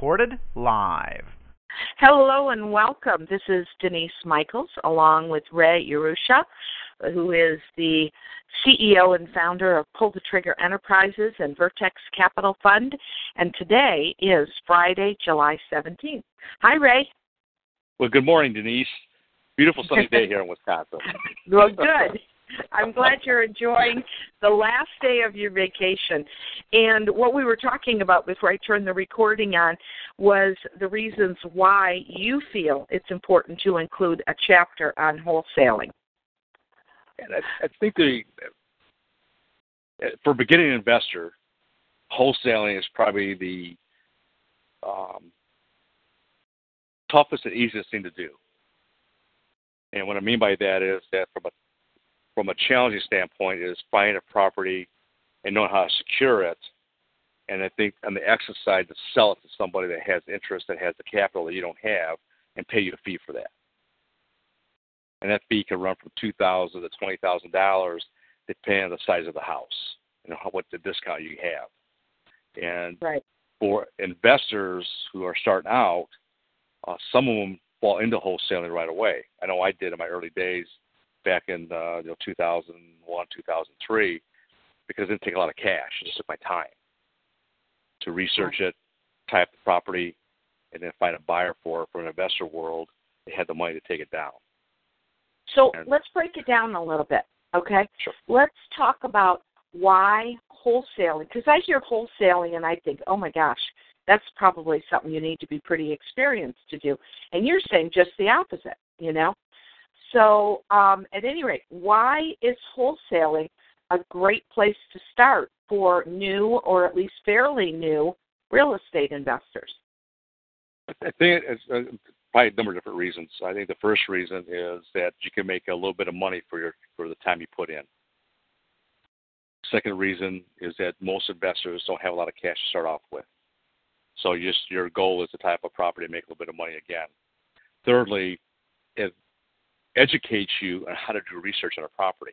recorded live. Hello and welcome. This is Denise Michaels along with Ray Urrutia, who is the CEO and founder of Pull the Trigger Enterprises and Vertex Capital Fund. And today is Friday, July 17th. Hi, Ray. Well, good morning, Denise. Beautiful sunny day here in Wisconsin. well, good. I'm glad you're enjoying the last day of your vacation. And what we were talking about before I turned the recording on was the reasons why you feel it's important to include a chapter on wholesaling. And I, I think the for beginning investor, wholesaling is probably the um, toughest and easiest thing to do. And what I mean by that is that from a from a challenging standpoint is finding a property and knowing how to secure it. And I think on the exit side, to sell it to somebody that has interest, that has the capital that you don't have, and pay you a fee for that. And that fee can run from two thousand to twenty thousand dollars, depending on the size of the house and how, what the discount you have. And right. for investors who are starting out, uh, some of them fall into wholesaling right away. I know I did in my early days back in uh, you know 2001, 2003, because it didn't take a lot of cash. It just took my time to research it, type the property, and then find a buyer for it. For an investor world, they had the money to take it down. So and, let's break it down a little bit, okay? Sure. Let's talk about why wholesaling, because I hear wholesaling and I think, oh my gosh, that's probably something you need to be pretty experienced to do. And you're saying just the opposite, you know? So, um, at any rate, why is wholesaling a great place to start for new or at least fairly new real estate investors? I think it's uh, probably a number of different reasons. I think the first reason is that you can make a little bit of money for your for the time you put in. Second reason is that most investors don't have a lot of cash to start off with. So just your goal is to type a property and make a little bit of money again. Thirdly, educates you on how to do research on a property.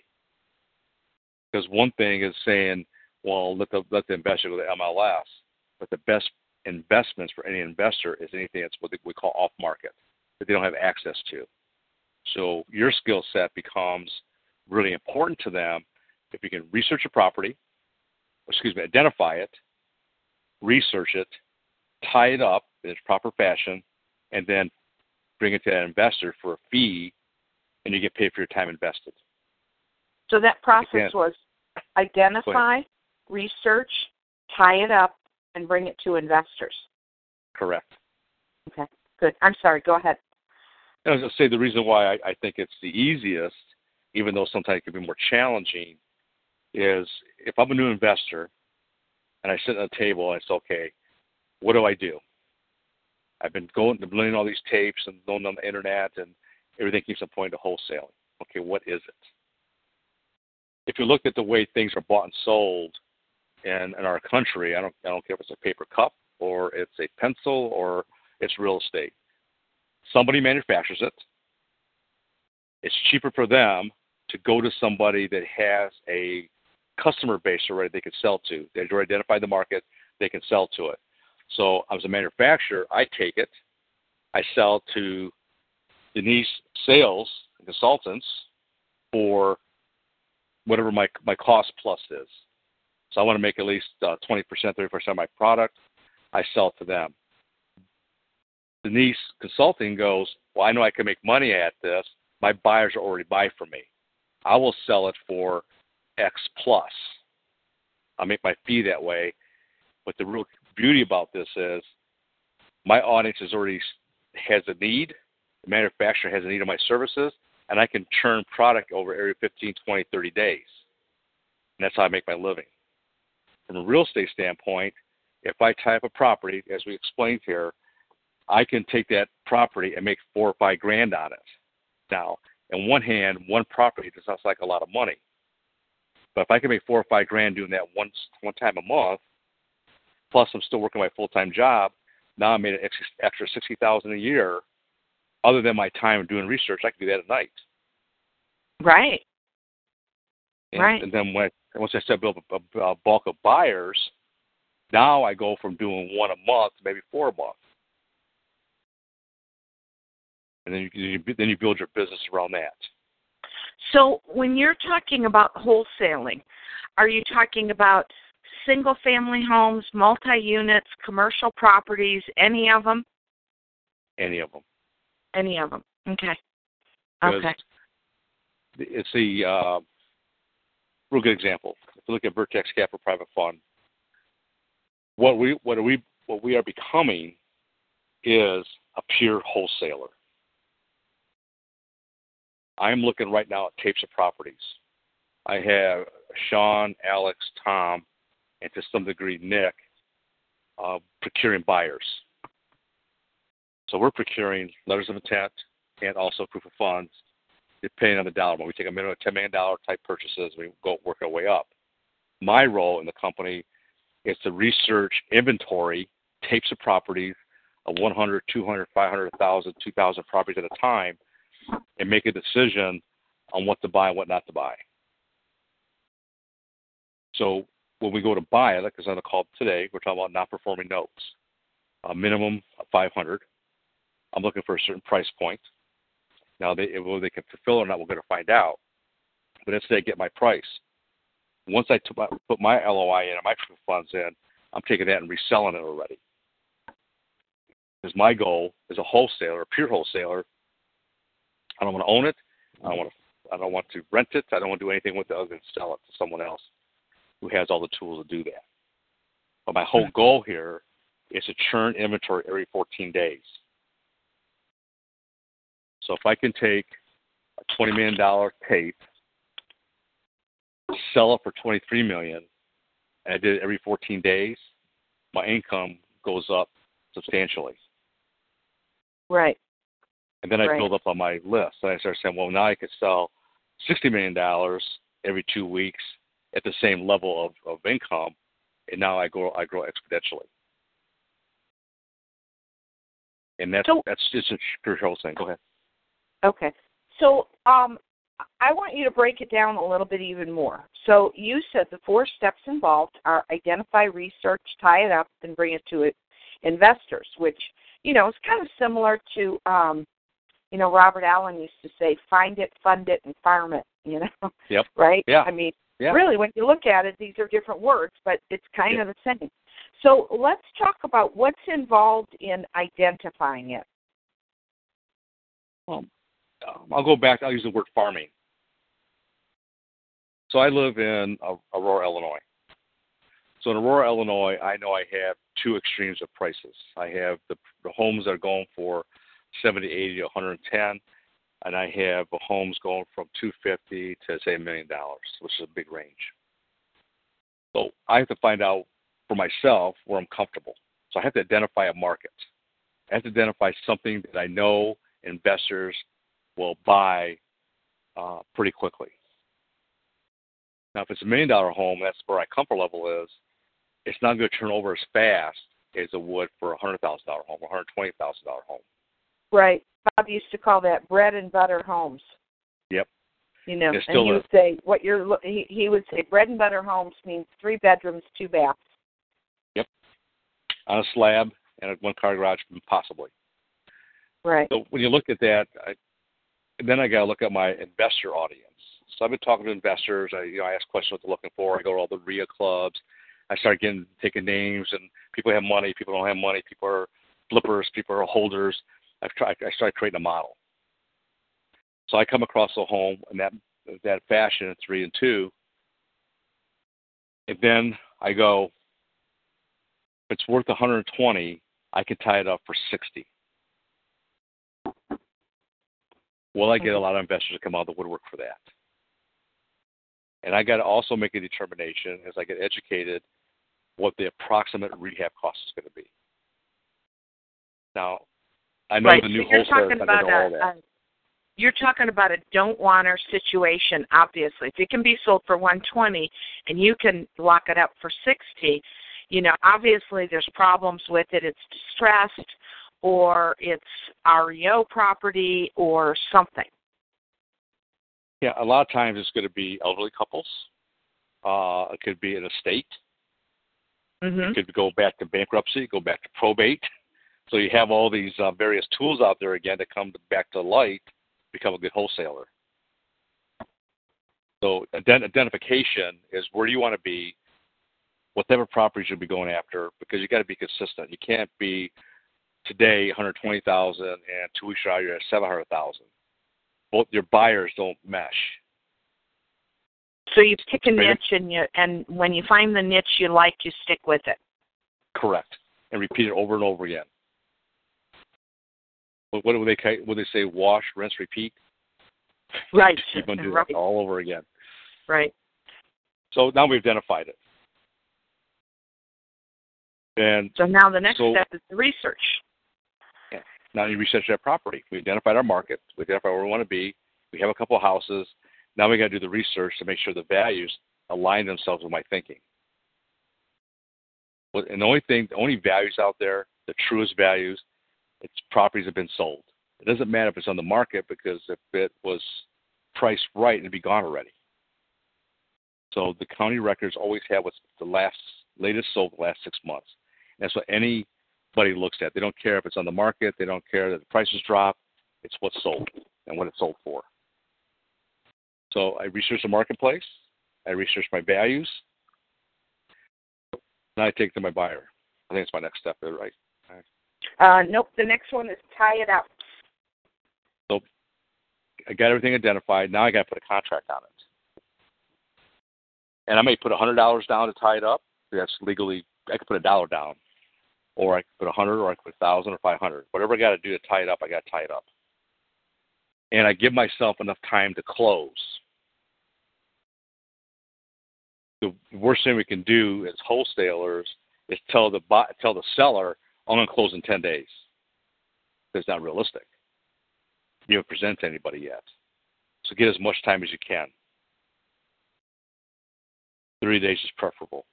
Because one thing is saying, well, let the let the investor go to MLS, but the best investments for any investor is anything that's what we call off market that they don't have access to. So your skill set becomes really important to them if you can research a property, excuse me, identify it, research it, tie it up in its proper fashion, and then bring it to that investor for a fee and you get paid for your time invested. So that process was identify, research, tie it up, and bring it to investors. Correct. Okay, good. I'm sorry. Go ahead. I was going to say the reason why I, I think it's the easiest, even though sometimes it can be more challenging, is if I'm a new investor and I sit at a table and I say, okay, what do I do? I've been going, learning all these tapes and going on the internet and everything keeps on pointing to wholesaling. Okay, what is it? If you look at the way things are bought and sold in, in our country, I don't I don't care if it's a paper cup or it's a pencil or it's real estate. Somebody manufactures it. It's cheaper for them to go to somebody that has a customer base already they can sell to. They've already identified the market, they can sell to it. So as a manufacturer, I take it, I sell to Denise sales consultants for whatever my my cost plus is. So I want to make at least uh, 20%, 30% of my product. I sell to them. Denise Consulting goes, well, I know I can make money at this. My buyers are already buy for me. I will sell it for X plus. I'll make my fee that way. But the real beauty about this is my audience has already has a need the manufacturer has a need of my services, and I can churn product over every 15, 20, 30 days. And that's how I make my living. From a real estate standpoint, if I type a property, as we explained here, I can take that property and make four or five grand on it. Now, in one hand, one property does not like a lot of money. But if I can make four or five grand doing that once one time a month, plus I'm still working my full time job, now I made an extra sixty thousand a year other than my time doing research, I can do that at night. Right. And, right. And then when once I start build a, a, a bulk of buyers, Now I go from doing one a month to maybe four a month. And then you, then you build your business around that. So when you're talking about wholesaling, are you talking about single family homes, multi units, commercial properties, any of them? Any of them. Any of them. Okay. Okay. It's the uh, real good example. If you look at Vertex Capital Private Fund, what we what are we what we are becoming is a pure wholesaler. I'm looking right now at tapes of properties. I have Sean, Alex, Tom, and to some degree Nick uh, procuring buyers. So we're procuring letters of intent and also proof of funds, depending on the dollar amount. We take a minimum of $10 million type purchases. We go work our way up. My role in the company is to research inventory, tapes of properties of 100, 200, 500, 1,000, 2,000 properties at a time, and make a decision on what to buy and what not to buy. So when we go to buy it, because on the call today, we're talking about non-performing notes, a minimum of 500. I'm looking for a certain price point. Now, they, whether they can fulfill or not, we're going to find out. But instead, I get my price. Once I put my LOI in and my funds in, I'm taking that and reselling it already. Because my goal as a wholesaler, a pure wholesaler, I don't want to own it. I don't want to. I don't want to rent it. I don't want to do anything with it other than sell it to someone else who has all the tools to do that. But my whole hmm. goal here is to churn inventory every 14 days. So if I can take a $20 million tape, sell it for 23 million, and I did it every 14 days, my income goes up substantially. Right. And then I right. build up on my list. And I start saying, well, now I could sell $60 million every two weeks at the same level of, of income, and now I grow I grow exponentially. And that's so, that's just a spiritual thing. Go ahead. Okay. So um, I want you to break it down a little bit even more. So you said the four steps involved are identify, research, tie it up, and bring it to it, investors, which you know is kind of similar to um, you know Robert Allen used to say, find it, fund it, and farm it. You know. Yep. right. Yeah. I mean, yeah. really, when you look at it, these are different words, but it's kind yeah. of the same. So let's talk about what's involved in identifying it. Well, Um, I'll go back. I'll use the word farming. So I live in Aurora, Illinois. So in Aurora, Illinois, I know I have two extremes of prices. I have the, the homes that are going for 70, 80, 110, and I have homes going from 250 to say a million dollars, which is a big range. So I have to find out for myself where I'm comfortable. So I have to identify a market. I have to identify something that I know investors will buy uh, pretty quickly. Now, if it's a million dollar home, that's where my comfort level is. It's not going to turn over as fast as it would for a hundred thousand dollar home, or a hundred twenty thousand dollar home. Right. Bob used to call that bread and butter homes. Yep. You know, and he would say what you're. He, he would say bread and butter homes means three bedrooms, two baths. Yep. On a slab and a one car garage, possibly. Right. So when you look at that, I, then I got to look at my investor audience. So I've been talking to investors. I you know I ask questions what they're looking for. I go to all the REIA clubs. I start getting taking names and people have money, people don't have money, people are flippers, people are holders. I've tried. I started creating a model. So I come across a home in that that fashion, three and two, and then I go, if it's worth 120, I can tie it up for 60. Will I get a lot of investors to come out of the woodwork for that? And I got to also make a determination as I get educated what the approximate rehab cost is going to be. Now, I know right. the new so you're wholesalers talking about all a, that. A, you're talking about a don't want her situation. Obviously, if it can be sold for 120 and you can lock it up for 60, you know, obviously there's problems with it. It's distressed, or it's REO property, or something. Yeah, a lot of times it's going to be elderly couples. Uh, it could be an estate. Mm-hmm. It could go back to bankruptcy, go back to probate. So you have all these uh, various tools out there again to come back to light, become a good wholesaler. So ident- identification is where do you want to be, what type of property you should be going after, because you got to be consistent. You can't be today 120,000 and two weeks later you're at 700,000. Both your buyers don't mesh. So you pick a niche, and you and when you find the niche you like, you stick with it. Correct, and repeat it over and over again. What, what do they what do they say? Wash, rinse, repeat. Right. Keep on doing right. all over again. Right. So now we've identified it, and So now the next So- step is the research. Now you research that property. We identified our market. We identified where we want to be. We have a couple of houses. Now we got to do the research to make sure the values align themselves with my thinking. And the only thing, the only values out there, the truest values, it's properties have been sold. It doesn't matter if it's on the market because if it was priced right, it'd be gone already. So the county records always have what's the last latest sold the last six months. That's what anybody looks at. They don't care if it's on the market. They don't care that the prices drop. It's what's sold and what it's sold for. So I research the marketplace. I research my values. Now I take it to my buyer. I think it's my next step. Right. Uh, nope. The next one is tie it up. So I got everything identified. Now I got to put a contract on it. And I may put a hundred dollars down to tie it up. That's legally. I could put a dollar down, or I could put a hundred, or I could put a thousand or five hundred. Whatever I got to do to tie it up, I got to tie it up. And I give myself enough time to close. The worst thing we can do as wholesalers is tell the buy, tell the seller, "I'm going to close in ten days." That's not realistic you haven't presented to anybody yet. So get as much time as you can. 30 days is preferable.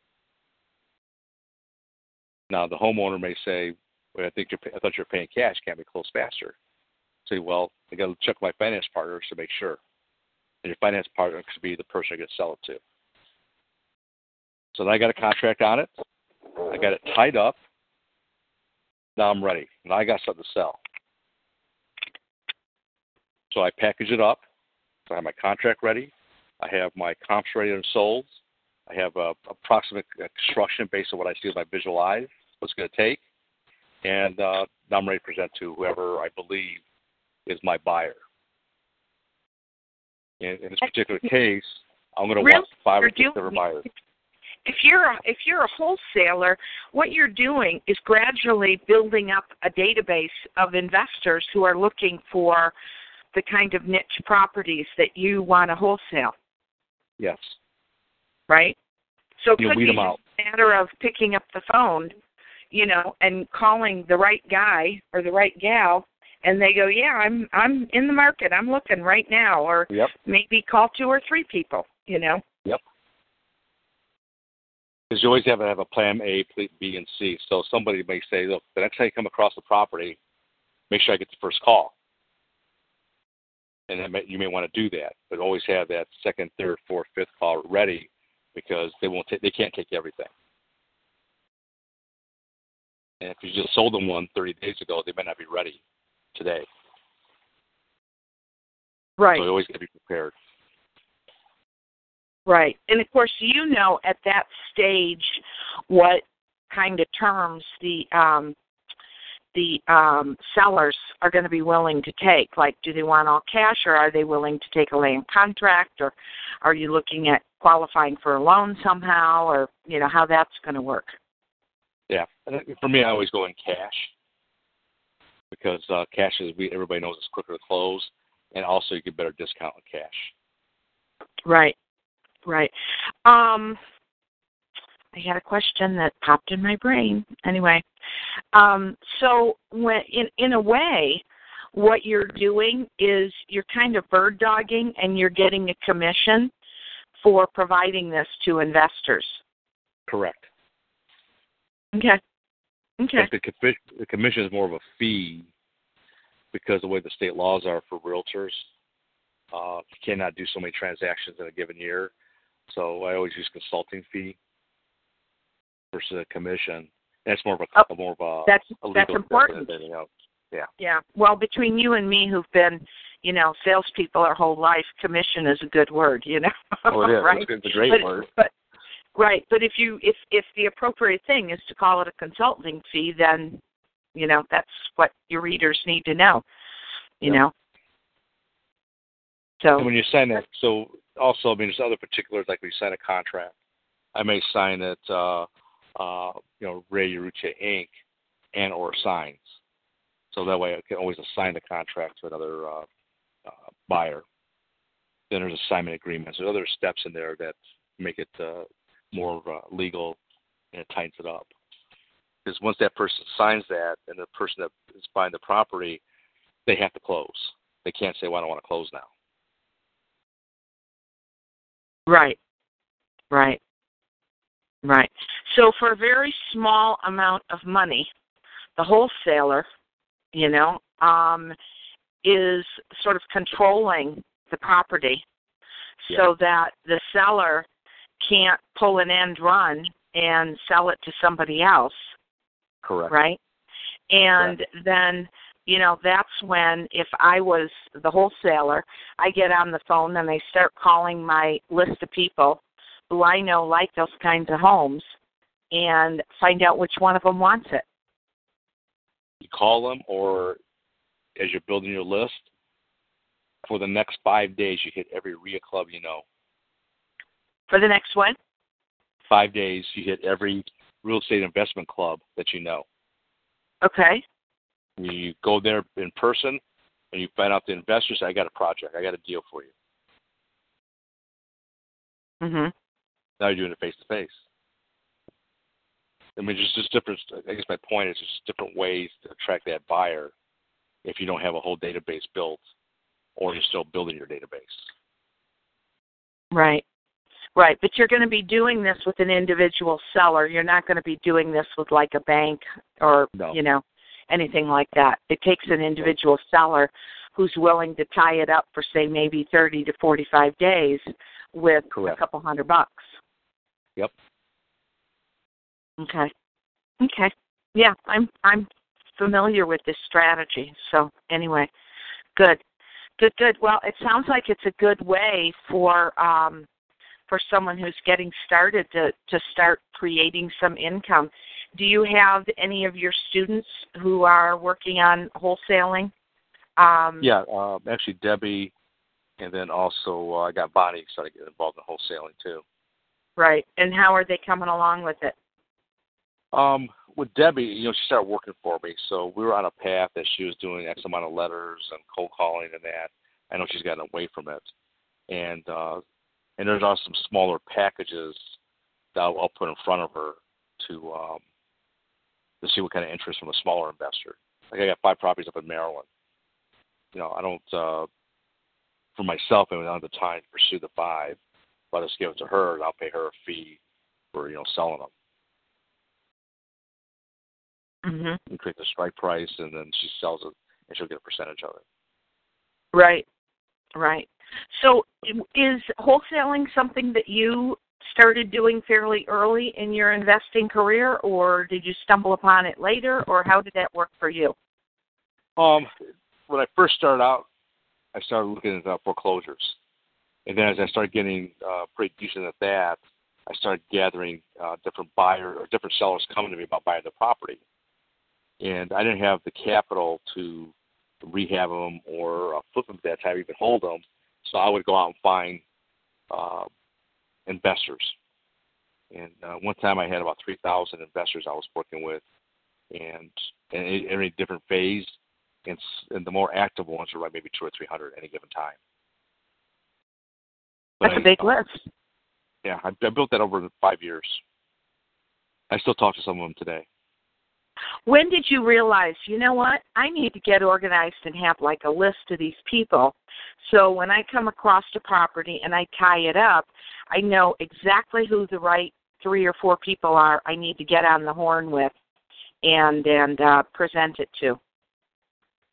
Now, the homeowner may say, well, I think you're, I thought you were paying cash. Can't we close faster? Say, well, I got to check my finance partners to make sure. And your finance partner could be the person I to sell it to. So then I got a contract on it. I got it tied up. Now I'm ready. Now I got something to sell. So I package it up. So I have my contract ready. I have my comps ready and sold. I have a approximate construction based on what I see with my visual eyes, what's going to take, and uh, now I'm ready to present to whoever I believe is my buyer. In, in this particular case, I'm going to Really? want five or six different buyers. If you're a, if you're a wholesaler, what you're doing is gradually building up a database of investors who are looking for the kind of niche properties that you want to wholesale, Yes. right? So it You could be a matter of picking up the phone, you know, and calling the right guy or the right gal, and they go, "Yeah, I'm I'm in the market. I'm looking right now," or Yep. maybe call two or three people, you know. Yep. Because you always have to have a plan A, plan B, and C. So somebody may say, look, the next time you come across the property, make sure I get the first call. And then may- you may want to do that, but always have that second, third, fourth, fifth call ready because they won't take, they can't take everything. And if you just sold them one 30 days ago, they might not be ready today. Right. So you always got to be prepared. Right. And of course, you know at that stage what kind of terms the um the um sellers are going to be willing to take. Like do they want all cash or are they willing to take a land contract or are you looking at qualifying for a loan somehow or you know how that's going to work. Yeah. And for me, I always go in cash because uh, cash is we everybody knows it's quicker to close, and also you get better discount in cash. Right. Right. Um I had a question that popped in my brain. Anyway, um, so when in in a way, what you're doing is you're kind of bird dogging, and you're getting a commission for providing this to investors. Correct. Okay. Okay. The, commi- the commission is more of a fee because the way the state laws are for realtors. Uh, you cannot do so many transactions in a given year. So I always use consulting fee. versus a commission. That's more of a oh, more of a that's a that's important. Yeah. Yeah. Well, between you and me, who've been, you know, salespeople our whole life, commission is a good word. You know. Oh, it is. right? It's a great but, word. But right, but if you if if the appropriate thing is to call it a consulting fee, then you know that's what your readers need to know. You yeah. know. So and when you sign that, so also I mean there's other particulars like when you sign a contract. I may sign it, uh, uh, you know, Ray Urrutia Inc. and or signs. So that way I can always assign the contract to another uh, uh, buyer. Then there's assignment agreements. There's other steps in there that make it uh, more uh, legal and it tightens it up. Because once that person signs that and the person that is buying the property, they have to close. They can't say, well, I don't want to close now. Right. Right. Right. So for a very small amount of money, the wholesaler, you know, um, is sort of controlling the property yeah. so that the seller can't pull an end run and sell it to somebody else. Correct. Right? And Correct. then, you know, that's when if I was the wholesaler, I get on the phone and I start calling my list of people who I know like those kinds of homes and find out which one of them wants it. You call them, or as you're building your list, for the next five days, you hit every REIA club you know. For the next one? Five days, you hit every real estate investment club that you know. Okay. You go there in person and you find out the investors, I got a project, I got a deal for you. Mm-hmm. Now you're doing it face to face. I mean, just just different. I guess my point is just different ways to attract that buyer if you don't have a whole database built, or you're still building your database. Right. Right, but you're going to be doing this with an individual seller. You're not going to be doing this with like a bank or no. you know anything like that. It takes an individual seller who's willing to tie it up for say maybe 30 to 45 days with Correct. a couple hundred bucks. Yep. Okay. Okay. Yeah, I'm I'm familiar with this strategy. So anyway, good. Good, good. Well, it sounds like it's a good way for um for someone who's getting started to to start creating some income. Do you have any of your students who are working on wholesaling? Um, yeah, um, actually Debbie, and then also uh, I got Bonnie started getting involved in wholesaling too. Right. And how are they coming along with it? Um, with Debbie, you know, she started working for me, so we were on a path that she was doing X amount of letters and cold calling and that. I know she's gotten away from it, and uh, and there's also some smaller packages that I'll, I'll put in front of her to um, to see what kind of interest from a smaller investor. Like I got five properties up in Maryland. You know, I don't uh, for myself. I don't have the time to pursue the five, but I just give it to her, and I'll pay her a fee for you know selling them. Mm-hmm. Create the strike price, and then she sells it, and she'll get a percentage of it. Right, right. So, is wholesaling something that you started doing fairly early in your investing career, or did you stumble upon it later, or how did that work for you? Um, when I first started out, I started looking at uh, foreclosures, and then as I started getting uh, pretty decent at that, I started gathering uh, different buyer or different sellers coming to me about buying the property and I didn't have the capital to rehab them or uh, flip them at that time, even hold them. So I would go out and find uh, investors. And uh, one time I had about 3,000 investors I was working with, and in every different phase, and, and the more active ones are like maybe two or 300 at any given time. But That's I, a big list. Yeah, I, I built that over five years. I still talk to some of them today. When did you realize, you know what, I need to get organized and have like a list of these people so when I come across a property and I tie it up, I know exactly who the right three or four people are I need to get on the horn with and and uh, present it to.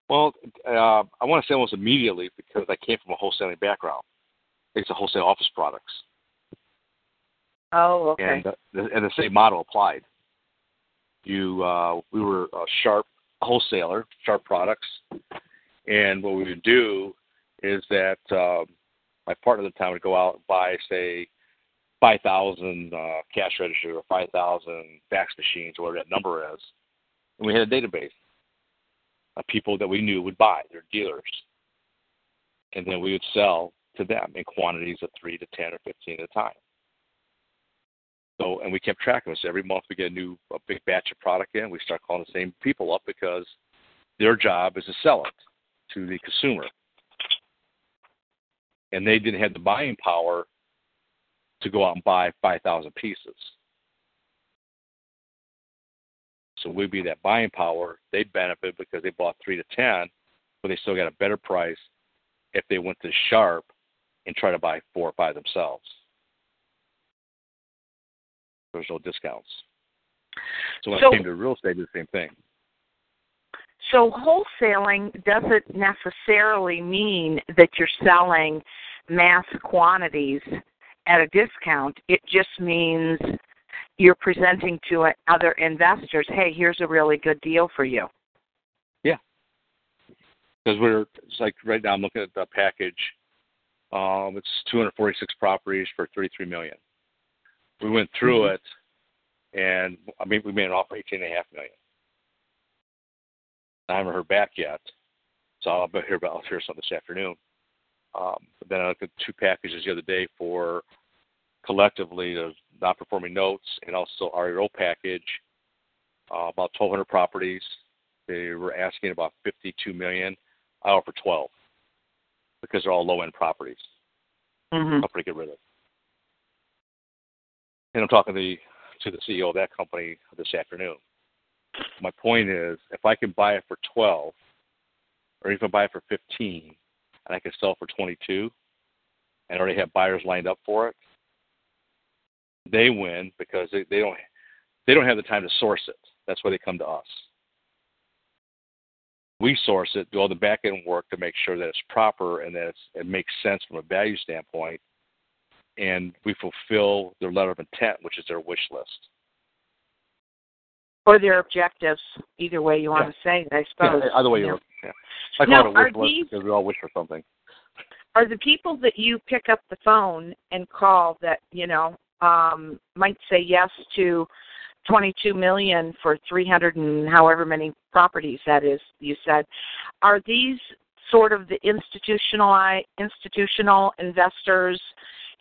Well, uh, I want to say almost immediately because I came from a wholesaling background. It's a wholesale office products. Oh, okay. And, uh, the, and the same model applied. You uh, we were a sharp wholesaler, sharp products, and what we would do is that uh, my partner at the time would go out and buy, say, 5,000 uh, cash register or 5,000 fax machines or whatever that number is. And we had a database of people that we knew would buy, their dealers. And then we would sell to them in quantities of 3 to 10 or 15 at a time. So, and we kept track of this. Every month we get a new, a big batch of product in. We start calling the same people up because their job is to sell it to the consumer. And they didn't have the buying power to go out and buy 5,000 pieces. So we'd be that buying power. They'd benefit because they bought three to 10, but they still got a better price if they went to Sharp and try to buy four or five themselves. There's no discounts. So when so, it came to real estate, it's the same thing. So wholesaling doesn't necessarily mean that you're selling mass quantities at a discount. It just means you're presenting to other investors, hey, here's a really good deal for you. Yeah. Because we're it's like right now I'm looking at the package. Um, it's 246 properties for 33 million. We went through mm-hmm. it, and I mean we made an offer 18 and a half million. I haven't heard back yet, so I'll hear about I'll hear something this afternoon. Um, but then I looked at two packages the other day for collectively the non-performing notes and also REO package, uh, about 1,200 properties. They were asking about 52 million. I offer 12 because they're all low-end properties. Mm-hmm. Pretty get rid of. And I'm talking to the, to the CEO of that company this afternoon. My point is, if I can buy it for 12, or even buy it for 15, and I can sell for 22, and already have buyers lined up for it, they win because they, they don't they don't have the time to source it. That's why they come to us. We source it, do all the back end work to make sure that it's proper and that it makes sense from a value standpoint, and we fulfill their letter of intent, which is their wish list. Or their objectives, either way you want yeah. to say it, I suppose. Yeah, either way you, yeah. I call now, it a wish list these, because we all wish for something. Are the people that you pick up the phone and call that, you know, um, might say yes to 22 million for 300 and however many properties that is you said are these sort of the institutional institutional investors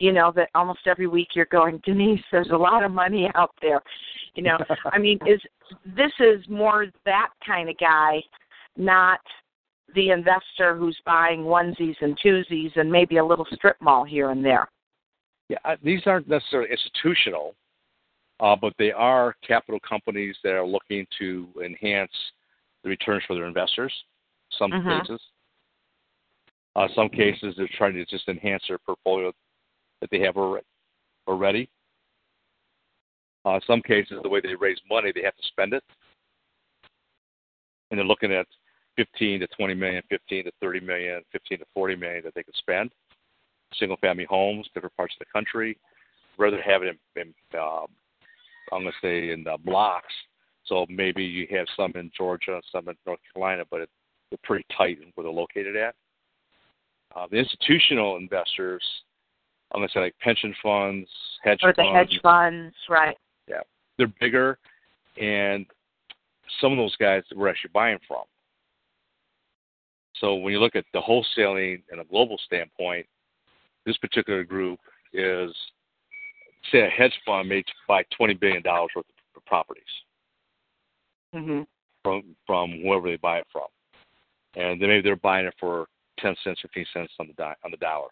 you know that almost every week you're going denise there's a lot of money out there you know i mean is this is more that kind of guy not the investor who's buying onesies and twosies and maybe a little strip mall here and there yeah, these aren't necessarily institutional, uh, but they are capital companies that are looking to enhance the returns for their investors. Some mm-hmm. cases, uh, some cases they're trying to just enhance their portfolio that they have already. Uh, some cases, the way they raise money, they have to spend it, and they're looking at 15 to 20 million, 15 to 30 million, 15 to 40 million that they can spend single family homes, different parts of the country. Rather have it in, in um, I'm going to say in uh, blocks. So maybe you have some in Georgia, some in North Carolina, but it, they're pretty tight where they're located at. Uh, the institutional investors, I'm to say like pension funds, hedge funds. or the funds. hedge funds, right? Yeah, they're bigger, and some of those guys we're actually buying from. So when you look at the wholesaling in a global standpoint, this particular group is, say, a hedge fund may buy $20 billion worth of properties mm-hmm. from from whoever they buy it from, and then maybe they're buying it for 10 cents, 15 cents on the di- on the dollar.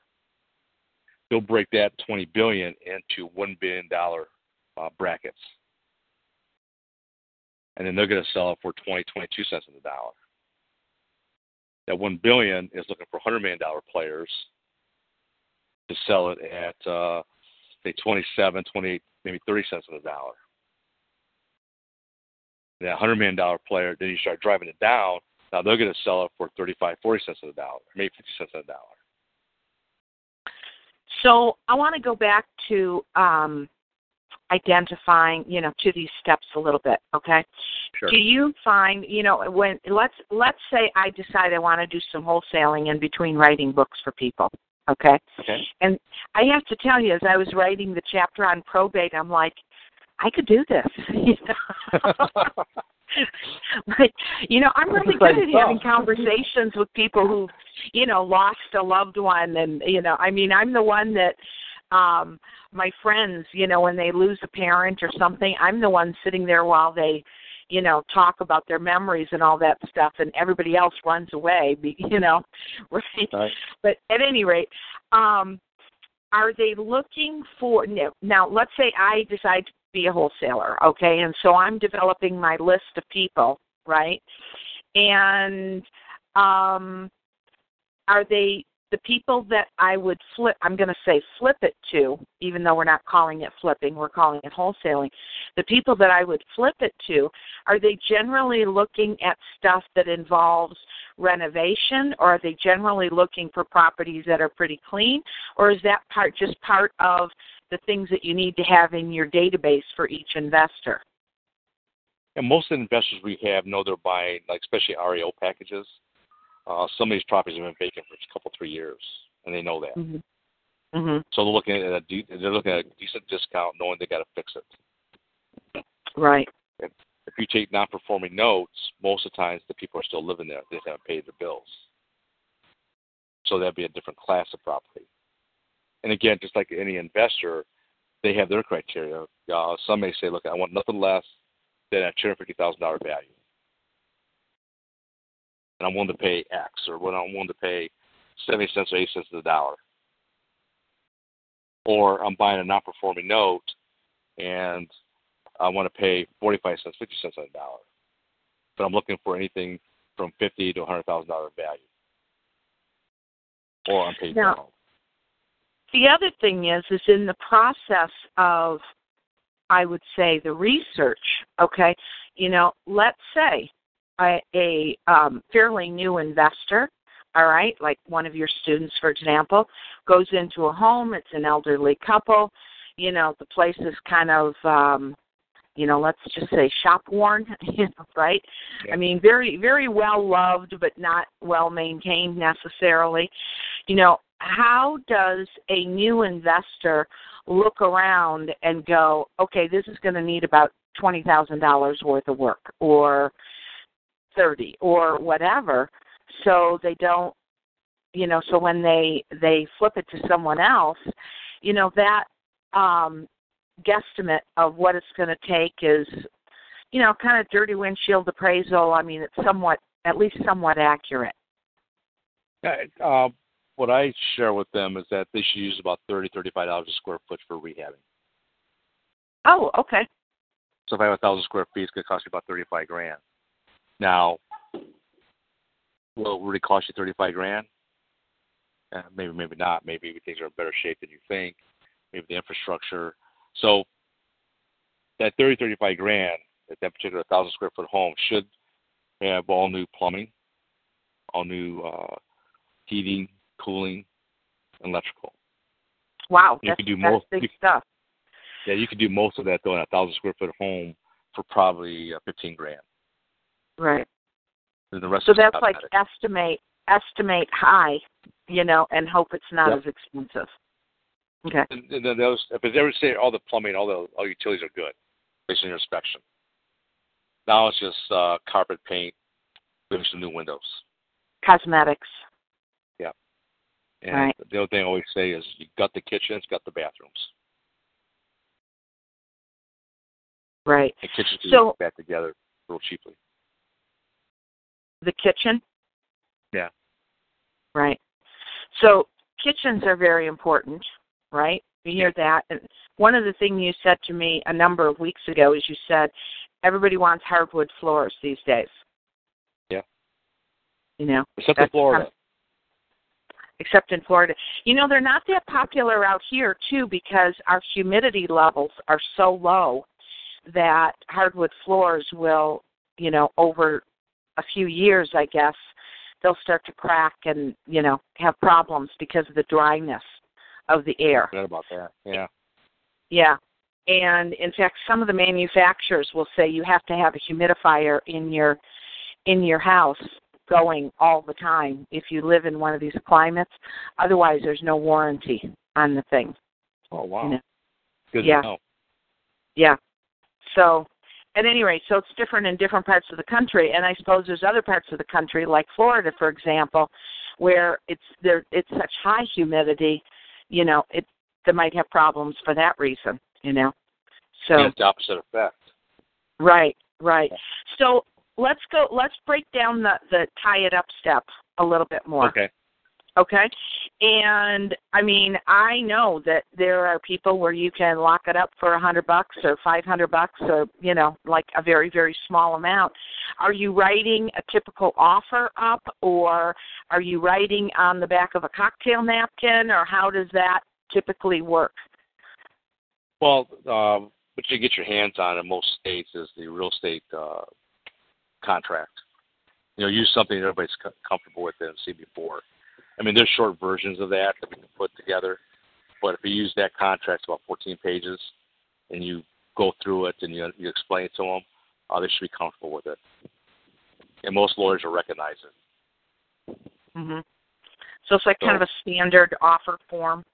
They'll break that 20 billion into one billion dollar uh, brackets, and then they're going to sell it for 20, 22 cents on the dollar. That one billion is looking for 100 million dollar players to sell it at uh, say 27, 28, maybe 30 cents on the dollar. That hundred million dollar player, then you start driving it down. Now they're going to sell it for 35, 40 cents on the dollar, maybe 50 cents on the dollar. So I want to go back to um, identifying, you know, to these steps a little bit, okay? Sure. Do you find, you know, when let's let's say I decide I want to do some wholesaling in between writing books for people, okay? Okay. And I have to tell you, as I was writing the chapter on probate, I'm like, I could do this. You know? but you know, I'm really good at having conversations with people who, you know, lost a loved one. And you know, I mean, I'm the one that um my friends, you know, when they lose a parent or something, I'm the one sitting there while they you know talk about their memories and all that stuff and everybody else runs away you know right, right. but at any rate um are they looking for now let's say i decide to be a wholesaler okay? And so i'm developing my list of people right? And um are they the people that I would flip, I'm going to say flip it to, even though we're not calling it flipping, we're calling it wholesaling. The people that I would flip it to, are they generally looking at stuff that involves renovation, or are they generally looking for properties that are pretty clean, or is that part just part of the things that you need to have in your database for each investor? And most of the investors we have know they're buying, like especially REO packages uh, some of these properties have been vacant for a couple, three years, and they know that. Mm-hmm. Mm-hmm. So they're looking at a de- they're looking at a decent discount, knowing they got to fix it. Right. If, if you take non-performing notes, most of the times the people are still living there; they haven't paid their bills. So that'd be a different class of property. And again, just like any investor, they have their criteria. Uh, some may say, "Look, I want nothing less than a two hundred fifty thousand dollar value." and I'm willing to pay X, or when I'm willing to pay 70 cents or 80 cents to the dollar. Or I'm buying a non-performing note, and I want to pay 45 cents, 50 cents on the dollar. But I'm looking for anything from 50 to 100 thousand dollar value, or I'm paid now, down. The other thing is, is in the process of, I would say, the research. Okay, you know, let's say a, a um, fairly new investor, all right, like one of your students, for example, goes into a home, it's an elderly couple, you know, the place is kind of, um, you know, let's just say shop worn, you know, right? I mean, very, very well loved, but not well maintained necessarily. You know, how does a new investor look around and go, okay, this is going to need about twenty thousand dollars worth of work, or 30 or whatever so they don't you know so when they they flip it to someone else you know that um guesstimate of what it's going to take is you know kind of dirty windshield appraisal. I mean it's somewhat at least somewhat accurate. Uh, what i share with them is that they should use about thirty thirty five dollars a square foot for rehabbing oh okay so if i have a thousand square feet it's going to cost you about thirty five grand now, will it really cost you thirty five grand? Uh, maybe, maybe not. Maybe things are in better shape than you think. Maybe the infrastructure. So that thirty thirty five grand at that particular thousand square foot home should have all new plumbing, all new uh, heating, cooling, and electrical. Wow, you that's, can do that's most, big you, stuff. Yeah, you can do most of that though in a thousand square foot home for probably uh, fifteen grand. Right. And the rest so that's like estimate estimate high, you know, and hope it's not Yep. as expensive. Okay. And, and then those, if they ever say all the plumbing, all the all utilities are good based on your inspection. Now it's just uh, carpet paint, maybe some new windows. Cosmetics. And Right. the other thing I always say is you got the kitchens, got the bathrooms. Right. The kitchens can So- back together real cheaply. The kitchen. Yeah. Right. So kitchens are very important, right? You hear that. And one of the things you said to me a number of weeks ago is you said everybody wants hardwood floors these days. Yeah. You know, Except in Florida. Except in Florida. You know, they're not that popular out here too because our humidity levels are so low that hardwood floors will, you know, over a few years, I guess, they'll start to crack and, you know, have problems because of the dryness of the air. Forgot about that. Yeah. Yeah. And in fact, some of the manufacturers will say you have to have a humidifier in your in your house going all the time if you live in one of these climates. Otherwise, there's no warranty on the thing. Oh wow. You know? Good Yeah. to know. Yeah. So, at any rate, so it's different in different parts of the country, and I suppose there's other parts of the country, like Florida, for example, where it's there. It's such high humidity, you know, it they might have problems for that reason, you know. So Yeah, it's the opposite effect. right, right. So let's go. Let's break down the the tie it up step a little bit more. Okay. Okay. And I mean, I know that there are people where you can lock it up for a hundred bucks or five hundred bucks or, you know, like a very, very small amount. Are you writing a typical offer up or are you writing on the back of a cocktail napkin or how does that typically work? Well, um, what you get your hands on in most states is the real estate uh, contract. You know, use something that everybody's comfortable with and see before. I mean, there's short versions of that that we can put together, but if you use that contract, it's about 14 pages, and you go through it and you you explain it to them, uh, they should be comfortable with it. And most lawyers will recognize it. Mhm. So it's like kind of a standard offer form,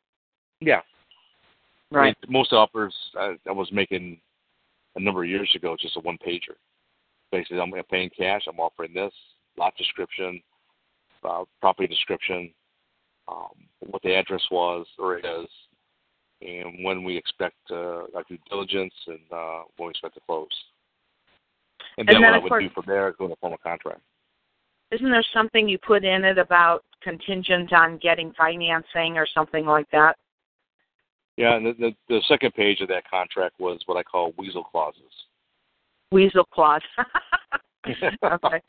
Yeah. I right? mean, most offers I, I was making a number of years ago just a one pager. Basically, I'm paying cash. I'm offering this lot description, uh, property description, um, what the address was or is, and when we expect uh, our due diligence and uh, when we expect to close. And And then, then, what I would course- do from there is go to a formal contract. Isn't there something you put in it about contingent on getting financing or something like that? Yeah, and the, the, the second page of that contract was what I call weasel clauses. Weasel clause. okay.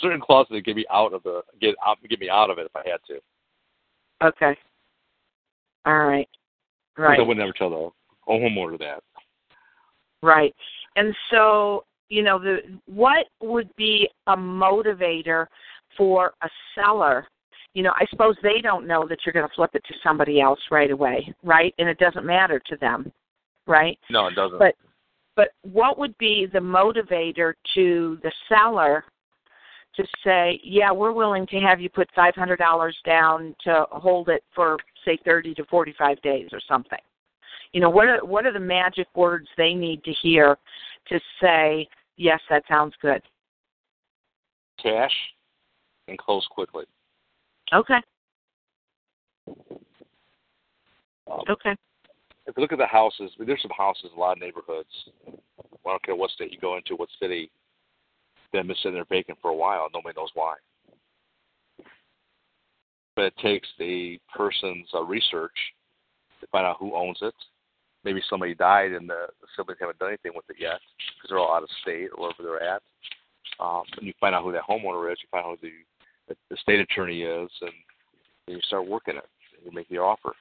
Certain clauses that get me out of the get out get me out of it if I had to. Okay. All right. Right. I would never tell the homeowner that. Right. And so, you know, the what would be a motivator for a seller? You know, I suppose they don't know that you're going to flip it to somebody else right away, right? And it doesn't matter to them, right? No, it doesn't. But but what would be the motivator to the seller to say, yeah, we're willing to have you put five hundred dollars down to hold it for say thirty to forty five days or something? You know, what are what are the magic words they need to hear to say, yes, that sounds good. cash and close quickly. Okay. Um, Okay. If you look at the houses, I mean, there's some houses in a lot of neighborhoods. I don't care what state you go into, what city, that have been sitting there vacant for a while. Nobody knows why. But it takes the person's uh, research to find out who owns it. Maybe somebody died and the, the siblings haven't done anything with it yet because they're all out of state or wherever they're at. Um, and you find out who that homeowner is. You find out who the the, state attorney is, and you start working it. And you make the offer.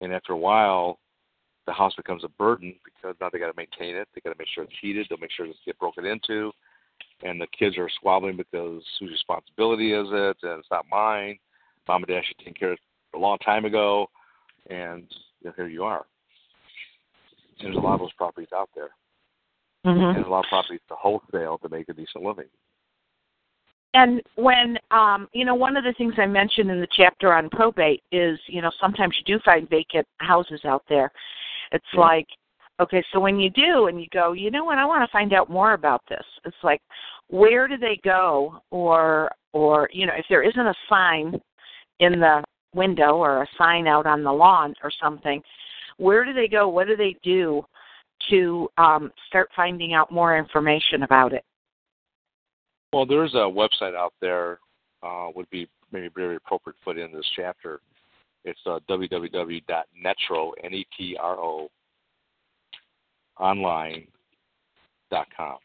And after a while, the house becomes a burden because now they got to maintain it. They got to make sure it's heated. They'll make sure it doesn't get broken into. And the kids are squabbling because whose responsibility is it? And it's not mine. Mom and dad should take care of it a long time ago. And you know, here you are. There's a lot of those properties out there. hmm And a lot of properties to wholesale to make a decent living. And when um, you know, one of the things I mentioned in the chapter on probate is, you know, sometimes you do find vacant houses out there. It's Yeah. like, okay, so when you do and you go, you know what, I want to find out more about this. It's like, where do they go, or or you know, if there isn't a sign in the window or a sign out on the lawn or something, where do they go? What do they do to um, start finding out more information about it? Well, there's a website out there uh, would be maybe very appropriate to put in this chapter. It's uh, www.netro, N-E-T-R-O, online.com.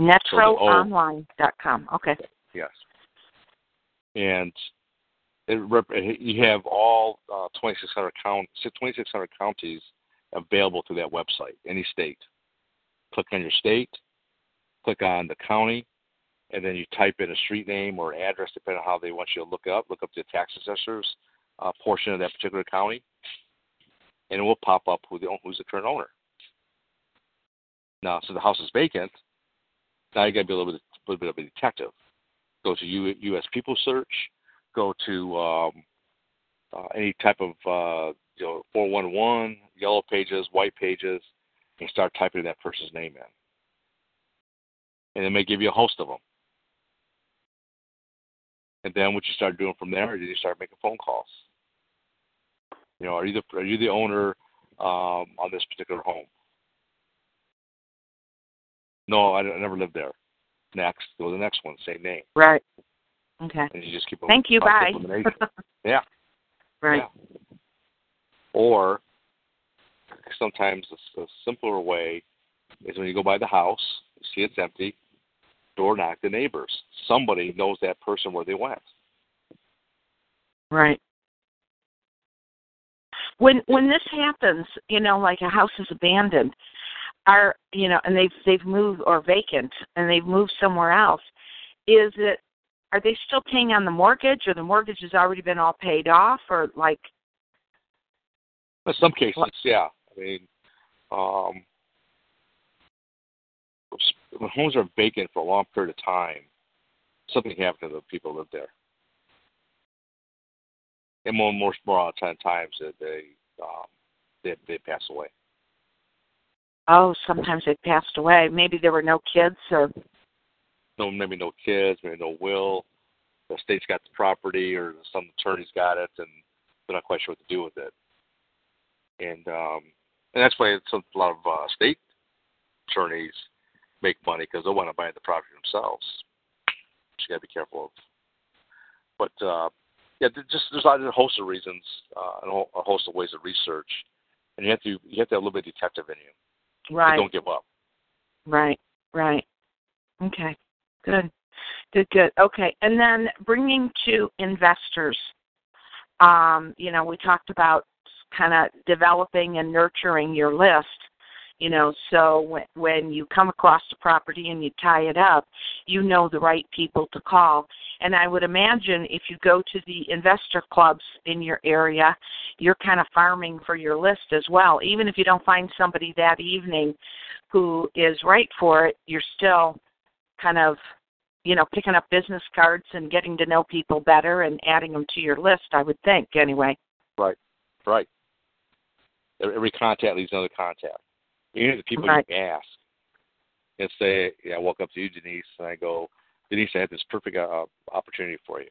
NetroOnline.com. Okay. Yes. And it rep- you have all uh, 2,600, count- 2,600 counties available through that website, any state. Click on your state, click on the county, and then you type in a street name or address, depending on how they want you to look up. Look up the tax assessor's uh, portion of that particular county, and it will pop up who the who's the current owner. Now, so the house is vacant. Now you got to be a little bit, a little bit of a detective. Go to U, U.S. People Search. Go to um, uh, any type of uh, you know 411, yellow pages, white pages, and start typing that person's name in. And it may give you a host of them. And then what you start doing from there is you start making phone calls. You know, are you the are you the owner um, on this particular home? No, I, I never lived there. Next, go to the next one, same name. Right. Okay. And you just keep. Thank you. Bye. yeah. Right. Yeah. Or sometimes a, a simpler way is when you go by the house, you see it's empty, door knock the neighbors. Somebody knows that person where they went. Right. When when this happens, you know, like a house is abandoned, are you know, and they've they've moved or vacant and they've moved somewhere else, is it are they still paying on the mortgage or the mortgage has already been all paid off or like in some cases, yeah. I mean, um, when homes are vacant for a long period of time, something happens to the people who live there. And more, and more, more often times that they, um, they, they pass away. Oh, sometimes they passed away. Maybe there were no kids, or no, maybe no kids, maybe no will. The state's got the property, or some attorney's got it, and they're not quite sure what to do with it. And um, and that's why it's a lot of uh, state attorneys make money because they want to buy the property themselves. you got to be careful of. But uh, yeah, just there's a host of reasons uh, and a host of ways of research, and you have to you have to have a little bit of detective in you. Right. Don't give up. Right. Right. Okay. Good. Good. Good. Okay. And then bringing to investors. Um, you know, we talked about kind of developing and nurturing your list you know so when when you come across the property and you tie it up you know the right people to call. And i would imagine if you go to the investor clubs in your area you're kind of farming for your list as well. Even if you don't find somebody that evening who is right for it you're still kind of you know picking up business cards and getting to know people better and adding them to your list i would think anyway. Right right. Every contact leads another contact even the people right. you ask and say, "Yeah, I walk up to you, Denise," and I go, "Denise, I have this perfect uh, opportunity for you."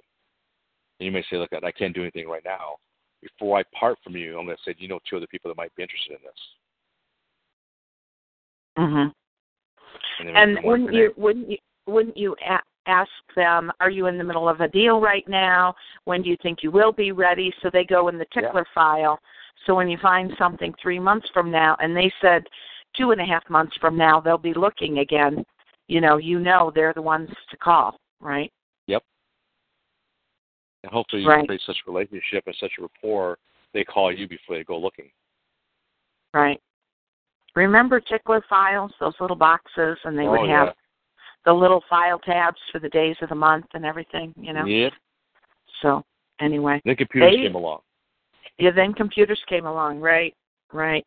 And you may say, "Look, I can't do anything right now." Before I part from you, I'm going to say, "Do you know two other people that might be interested in this?" Mhm. And, and wouldn't you wouldn't you wouldn't you a- ask them, "Are you in the middle of a deal right now? When do you think you will be ready?" So they go in the tickler yeah. file. So when you find something three months from now, and they said, two and a half months from now they'll be looking again, you know, you know they're the ones to call, right? Yep. And hopefully you right. create such a relationship and such a rapport, they call you before they go looking. Right. Remember tickler files, those little boxes, and they oh, would have yeah. the little file tabs for the days of the month and everything, you know? Yep. So, anyway. Then computers they, came along. Yeah, then computers came along, right? Right.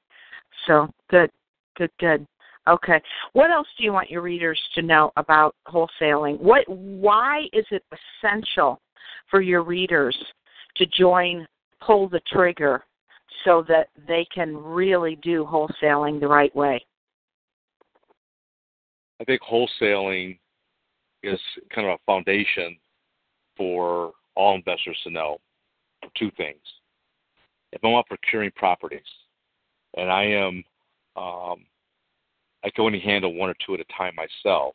So, good. Good, good. Okay. What else do you want your readers to know about wholesaling? What why is it essential for your readers to join pull the trigger so that they can really do wholesaling the right way? I think wholesaling is kind of a foundation for all investors to know two things. If I'm out procuring properties and I am um, I can only handle one or two at a time myself.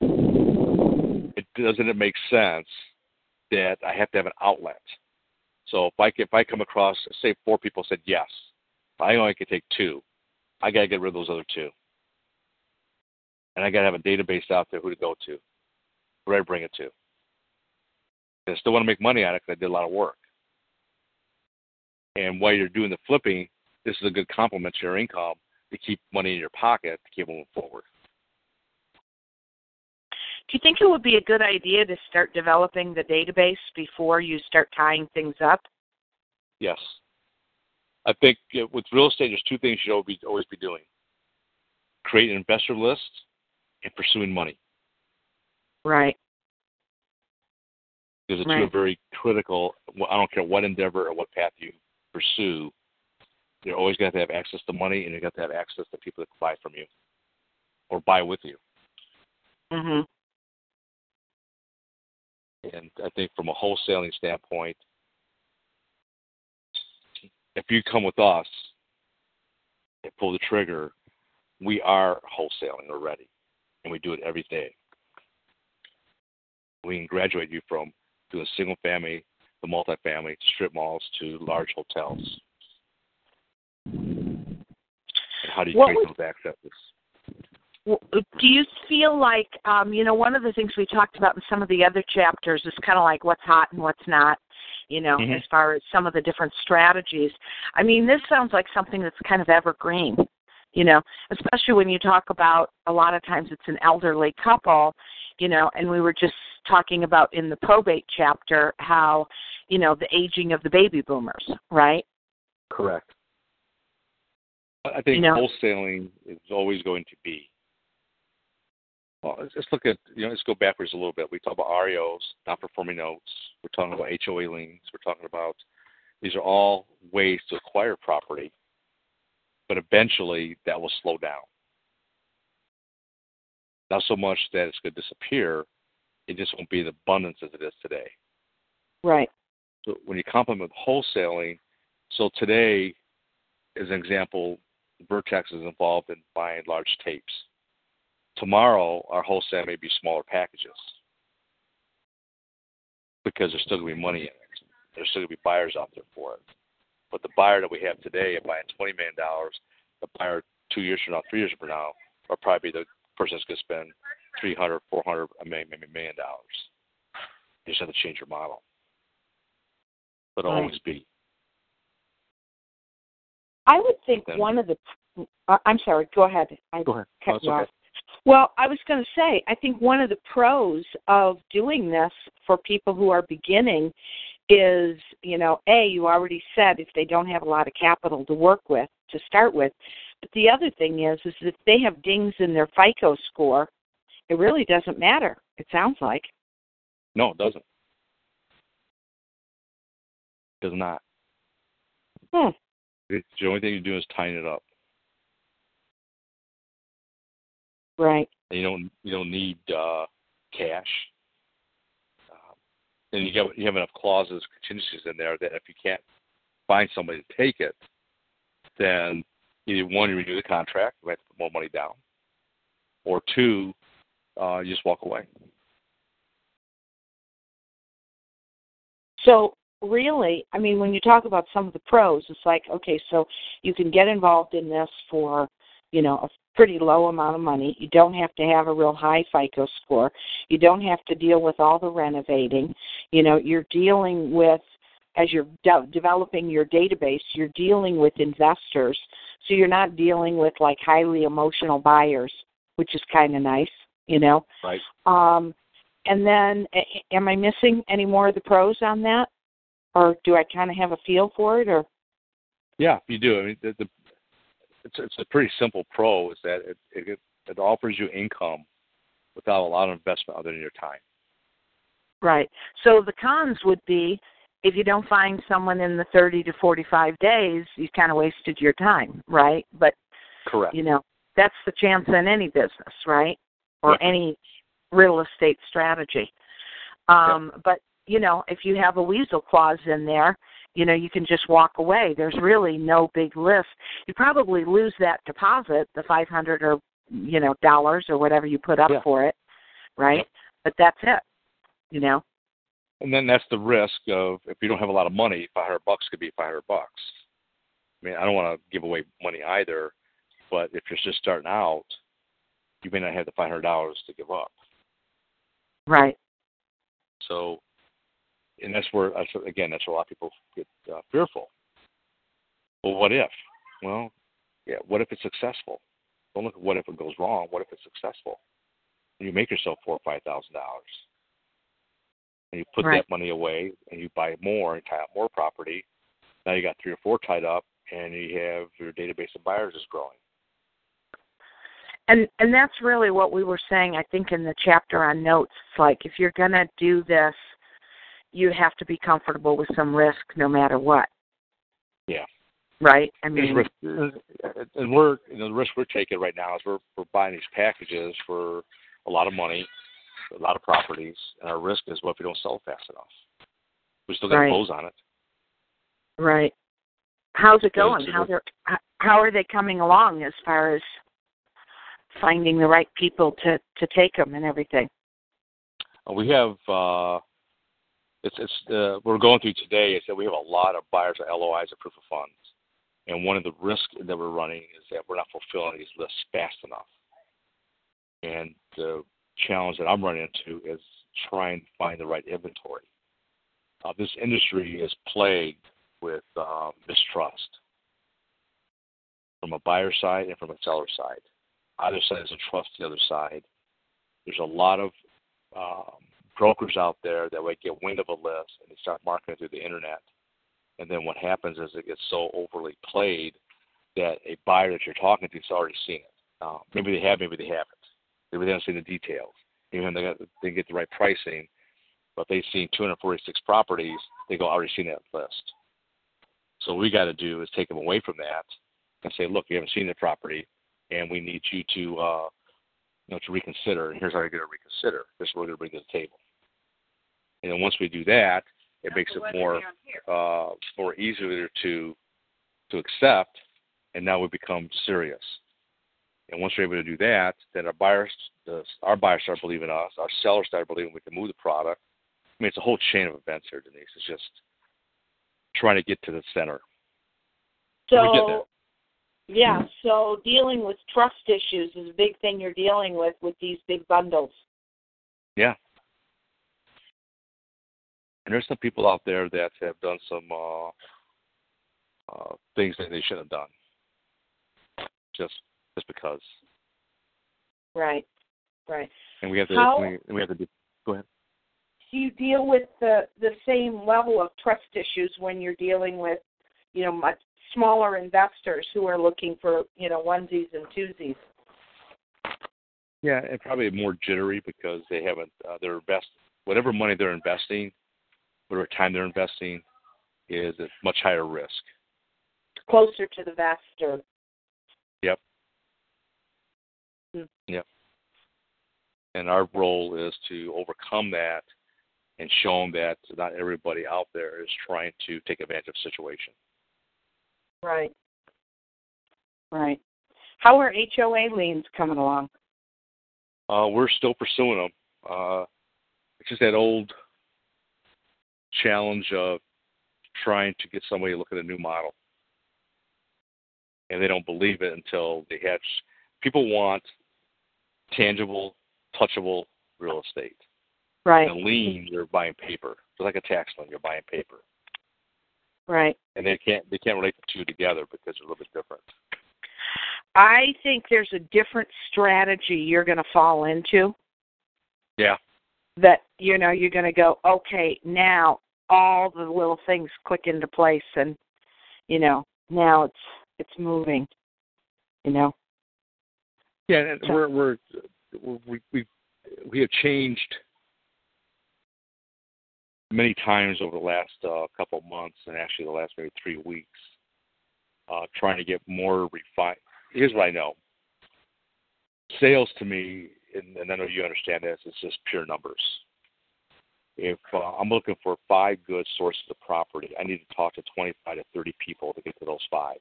It doesn't it make sense that I have to have an outlet. So if I if I come across say four people said yes, I only can take two. I got to get rid of those other two, and I got to have a database out there who to go to, where I bring it to. And I still want to make money on it because I did a lot of work. And while you're doing the flipping, this is a good complement to your income to keep money in your pocket to keep moving forward. Do you think it would be a good idea to start developing the database before you start tying things up? Yes. I think with real estate, there's two things you should be, always be doing: create an investor list and pursuing money. Right. Because the right. two are very critical. I don't care what endeavor or what path you pursue. You're always going to have access to money, and you got to have access to people that buy from you or buy with you. Mhm. And I think from a wholesaling standpoint, if you come with us and pull the trigger, we are wholesaling already, and we do it every day. We can graduate you from doing single family, the multifamily, strip malls to large hotels. And how do you What create those accesses? Do you feel like um you know one of the things we talked about in some of the other chapters is kind of like what's hot and what's not you know Mhm. as far as some of the different strategies i mean this sounds like something that's kind of evergreen you know especially when you talk about a lot of times it's an elderly couple you know and we were just talking about in the probate chapter how you know the aging of the baby boomers right Correct. I think You know- wholesaling is always going to be. Well, let's, let's look at you know let's go backwards a little bit. We talk about REOs, non-performing notes. We're talking about HOA liens. We're talking about these are all ways to acquire property, but eventually that will slow down. Not so much that it's going to disappear, it just won't be the abundance as it is today. right So when you complement wholesaling, so today, as an example, Vertex is involved in buying large tapes. Tomorrow, our wholesale may be smaller packages because there's still going to be money in it. There's still going to be buyers out there for it. But the buyer that we have today at buying $20 million, the buyer two years from now, three years from now, will probably be the person that's going to spend 300 400 a million, maybe a million dollars. You just have to change your model. But it'll Right. always be. I would think Then- one of the uh, i'm sorry go ahead i Go ahead. cut No, it's okay. Well, I was going to say, I think one of the pros of doing this for people who are beginning is, you know, A, you already said if they don't have a lot of capital to work with to start with. But the other thing is, is if they have dings in their FICO score, it really doesn't matter, it sounds like. No, it doesn't. Does not. Hmm. It's, the only thing you're doing is tying it up. Right. And you don't you don't need uh, cash. Um, and you have you have enough clauses, contingencies in there that if you can't find somebody to take it, then either one you renew the contract, you have to put more money down, or two, uh, you just walk away. So really, I mean, when you talk about some of the pros, it's like, okay, so you can get involved in this for, you know, a pretty low amount of money. You don't have to have a real high FICO score. You don't have to deal with all the renovating. You know, you're dealing with as you're de- developing your database, you're dealing with investors. So you're not dealing with like highly emotional buyers, which is kind of nice, you know. Right. Um, and then, a- am I missing any more of the pros on that, or do I kind of have a feel for it? Or Yeah, you do. I mean, the, the it's it's a pretty simple pro is that it, it it offers you income without a lot of investment other than your time. right. So the cons would be if you don't find someone in the 30 to 45 days, you kind of wasted your time, right? But Correct. you know that's the chance in any business, right? Or Yep. any real estate strategy. Um, But you know, if you have a weasel clause in there, you know, you can just walk away. There's really no big list. You probably lose that deposit, the five hundred or you know dollars or whatever you put up Yeah. for it, right? But that's it. You know. And then that's the risk of if you don't have a lot of money, five hundred bucks could be five hundred bucks. I mean, I don't want to give away money either, but if you're just starting out, you may not have the five hundred dollars to give up. Right. So, and that's where that's again that's where a lot of people get uh, fearful. Well, what if? Well, yeah. What if it's successful? Don't look at what if it goes wrong. What if it's successful? And you make yourself four or five thousand dollars, and you put Right. that money away, and you buy more and tie up more property. Now you got three or four tied up. and you have your database of buyers is growing. And and that's really what we were saying. I think in the chapter on notes, it's like if you're going to do this, you have to be comfortable with some risk, no matter what. Yeah. Right. I mean, risk, and we're you know the risk we're taking right now is we're we're buying these packages for a lot of money, a lot of properties, and our risk is what if we don't sell fast enough? We still got right. to close on it. Right. How's it going? How they how are they coming along as far as finding the right people to to take them and everything? Uh, we have uh, it's it's uh, we're going through today is that we have a lot of buyers of LOIs of proof of funds, and one of the risks that we're running is that we're not fulfilling these lists fast enough. And the challenge that I'm running into is trying to find the right inventory. Uh, this industry is plagued with uh, mistrust from a buyer side and from a seller side. Either side doesn't trust the other side. There's a lot of um, brokers out there that would get wind of a list and they start marketing through the internet. And then what happens is it gets so overly played that a buyer that you're talking to has already seen it. Uh, maybe they have, maybe they haven't. Maybe they haven't seen the details. Even they, got, they get the right pricing, but they've seen 246 properties, they go, already seen that list. So what we got to do is take them away from that and say, look, you haven't seen the property, and we need you to, uh, you know, to reconsider. And here's how you're going to reconsider. This is what we're going to bring to the table. And then once we do that, it makes it more uh, more easier to to accept, and now we become serious. And once we're able to do that, then our buyers, the, our buyers start believing us. Our sellers start believing we can move the product. I mean, it's a whole chain of events here, Denise. It's just trying to get to the center. So, yeah. So dealing with trust issues is a big thing you're dealing with with these big bundles. Yeah. And there's some people out there that have done some uh, uh, things that they shouldn't have done, just just because. Right. Right. And we have to. How, we, we have to do. Go ahead. Do you deal with the the same level of trust issues when you're dealing with, you know, much smaller investors who are looking for, you know, onesies and twosies? Yeah, and probably more jittery because they haven't. Uh, their invest whatever money they're investing whatever time they're investing is at much higher risk. Closer to the investor. Yep. Hmm. Yep. And our role is to overcome that and show them that not everybody out there is trying to take advantage of the situation. Right. Right. How are HOA liens coming along? Uh, we're still pursuing them. Uh, it's just that old challenge of trying to get somebody to look at a new model. And they don't believe it until they have people want tangible, touchable real estate. Right. And a lien, you're buying paper. It's like a tax lien, you're buying paper. Right. And they can't they can't relate the two together because they're a little bit different. I think there's a different strategy you're going to fall into. Yeah. That you know you're going to go okay now all the little things click into place and you know now it's it's moving you know? Yeah and so, we're we're we we we have changed many times over the last uh, couple of months and actually the last maybe three weeks uh, trying to get more refined here's what i know. Sales to me and, and i know you understand this it's just pure numbers if uh, I'm looking for five good sources of property, I need to talk to 25 to 30 people to get to those five.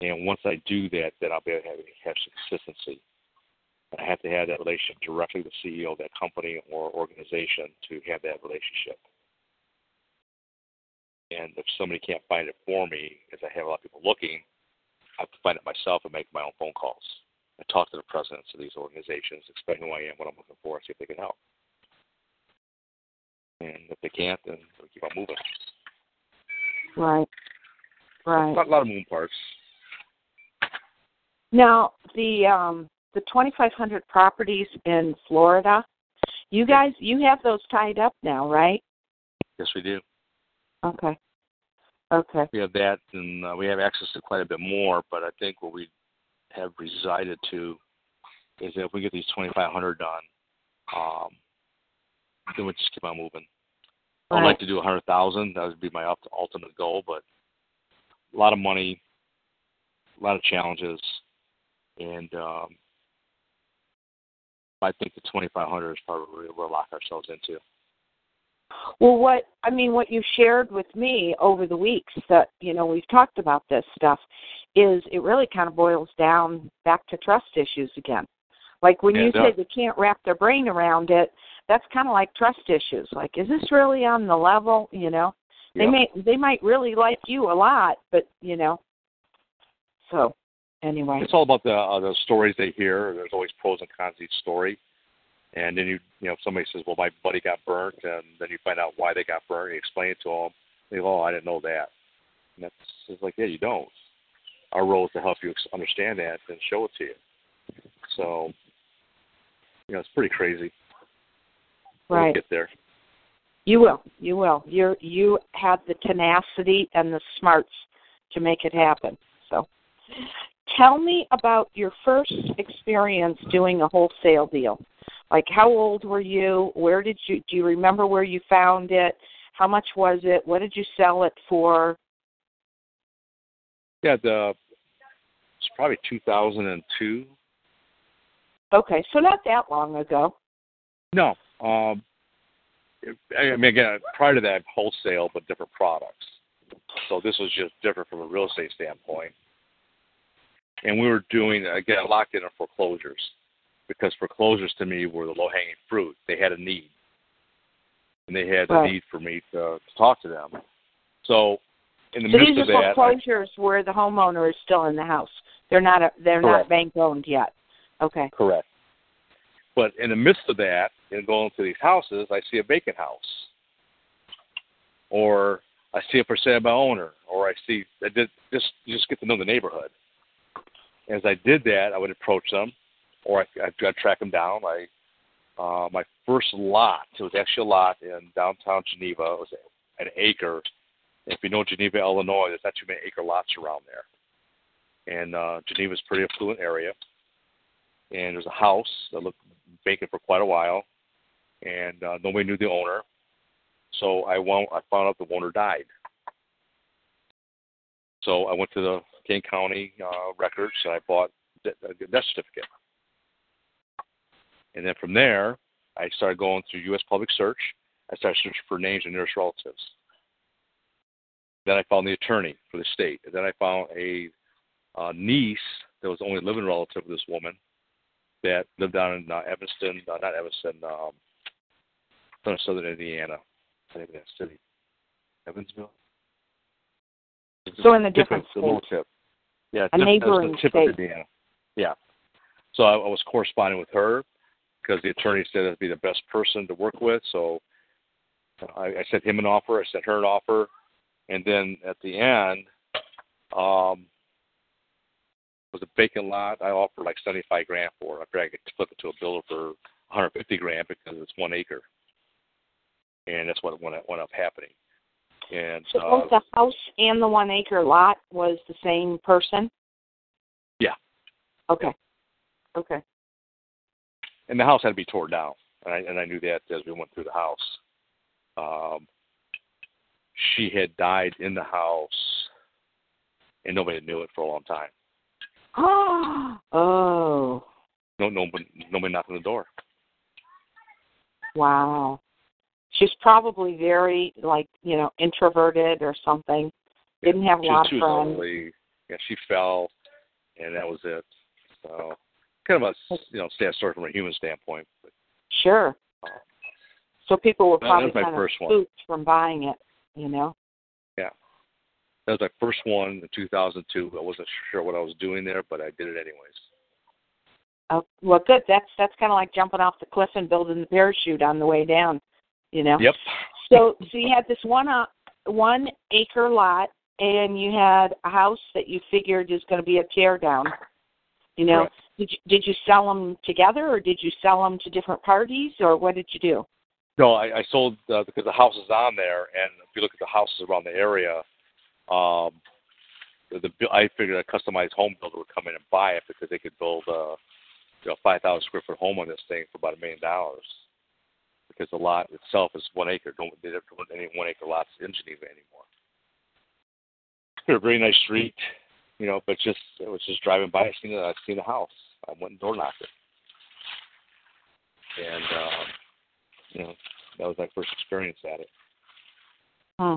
And once I do that, then I'll be able to have, have consistency. I have to have that relationship directly with the CEO of that company or organization to have that relationship. And if somebody can't find it for me, as I have a lot of people looking, I have to find it myself and make my own phone calls. I talk to the presidents of these organizations, explain who I am, what I'm looking for, see if they can help. And if they can't, then we keep on moving. Right. Right. A lot of moving parts. Now the um the 2,500 properties in Florida, you guys you have those tied up now, right? Yes, we do. Okay. Okay. We have that, and uh, we have access to quite a bit more. But I think what we have resided to is that if we get these 2,500 done, um, then we just keep on moving. Right. I'd like to do 100,000. That would be my ultimate goal, but a lot of money, a lot of challenges, and um, I think the 2,500 is probably where we'll lock ourselves into. Well, what I mean, what you shared with me over the weeks that you know we've talked about this stuff is it really kind of boils down back to trust issues again. Like when you say they can't wrap their brain around it, that's kind of like trust issues. Like, is this really on the level? You know, they Yep. may they might really like you a lot, but you know. So, anyway, It's all about the uh, the stories they hear. There's always pros and cons to each story. And then you you know if somebody says, "Well, my buddy got burnt," and then you find out why they got burnt. You explain it to them. They go, "Oh, I didn't know that." And that's it's like, yeah, you don't. Our role is to help you understand that and show it to you. So, you know, it's pretty crazy. We'll right. get there. You will. You will. You're you have the tenacity and the smarts to make it happen. So tell me about your first experience doing a wholesale deal. Like how old were you? Where did you do you remember where you found it? How much was it? What did you sell it for? Yeah, the it's probably 2002. Okay, so not that long ago. No. Um, I mean, again, prior to that, wholesale, but different products. So this was just different from a real estate standpoint. And we were doing, again, locked in on foreclosures because foreclosures to me were the low hanging fruit. They had a need. And they had Right. a need for me to, to talk to them. So in the So midst these are that, I- foreclosures where the homeowner is still in the house. They're not a, they're not bank owned yet. Okay. Correct. But in the midst of that, in going to these houses, I see a vacant house, or I see a for sale by owner, or I see I did just just get to know the neighborhood. As I did that, I would approach them, or I, I'd, I'd track them down. I uh, my first lot, it was actually a lot in downtown Geneva. It was an acre. If you know Geneva, Illinois, there's not too many acre lots around there. And uh, Geneva's a pretty affluent area and there's a house that looked vacant for quite a while, and uh, nobody knew the owner. So I wound, I found out the owner died. So I went to the Kane County uh, records and I bought a death certificate. And then from there, I started going through U.S. Public Search. I started searching for names of nearest relatives. Then I found the attorney for the state. And then I found a uh, niece that was the only living relative of this woman that lived down in uh, Evanston, uh, not Evanston, um, down in southern Indiana. I think that city, Evansville. So in the different state. the little states. tip. Yeah, A neighboring the tip state. of Indiana. Yeah. So I, I was corresponding with her because the attorney said I'd be the best person to work with. So I, I sent him an offer. I sent her an offer, and then at the end, um, was a vacant lot. I offered like seventy five grand for. it. I figured I could flip it to a builder for one hundred fifty grand because it's one acre, and that's what went went up happening. And So uh, both the house and the one acre lot was the same person? Yeah. Okay. Okay. and the house had to be torn down, and I and I knew that as we went through the house. Um, she had died in the house, and nobody knew it for a long time. oh, oh. No, nobody, nobody knocked on the door. wow. She's probably very like, you know, introverted or something. Didn't have a She, lot she of friends. elderly. Yeah, she fell, and that was it. So, kind of a you know sad story from a human standpoint. But Sure. Uh, so people were probably kind of spooked from buying it, you know. Yeah. That was my first one in 2002. I wasn't sure what I was doing there, but I did it anyways. Oh, well, good. That's that's kind of like jumping off the cliff and building the parachute on the way down, you know. Yep. So, so you had this one uh, one acre lot, and you had a house that you figured is going to be a tear down. You know, Correct. did you, did you sell them together, or did you sell them to different parties, or what did you do? No, I, I sold uh, because the house is on there, and if you look at the houses around the area, um, the, the I figured a customized home builder would come in and buy it because they could build a you know, 5,000 square foot home on this thing for about a million dollars. Because the lot itself is one acre. Don't they don't put any one acre lots in Geneva anymore. It's a very nice street, you know, but just it was just driving by, I seen I seen the house. I went and door knocked it, and um, you know that was my first experience at it. Hmm.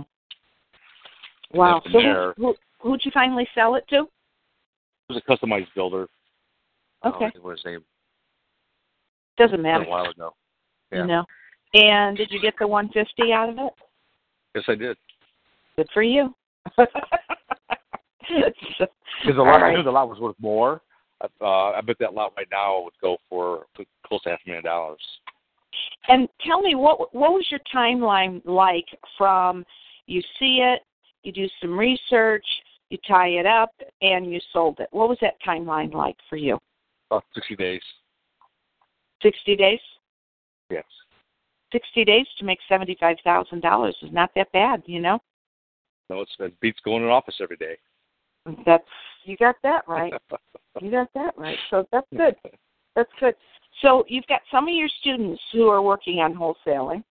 Wow. So there- who, who who'd you finally sell it to? It was a customized builder. Okay. Uh, what his name? Doesn't matter. A while ago. Yeah. You know. And did you get the 150 out of it? Yes, I did. Good for you. Because All lot, I knew the lot was worth more. Uh, I bet that lot right now would go for close to half a million dollars. And tell me what what was your timeline like from you see it, you do some research, you tie it up, and you sold it. What was that timeline like for you? About sixty days. 60 days? Yes. 60 days to make $75,000 is not that bad, you know? No, it's it beats going to office every day. That's you got that right. You got that right. So that's good. That's good. So you've got some of your students who are working on wholesaling.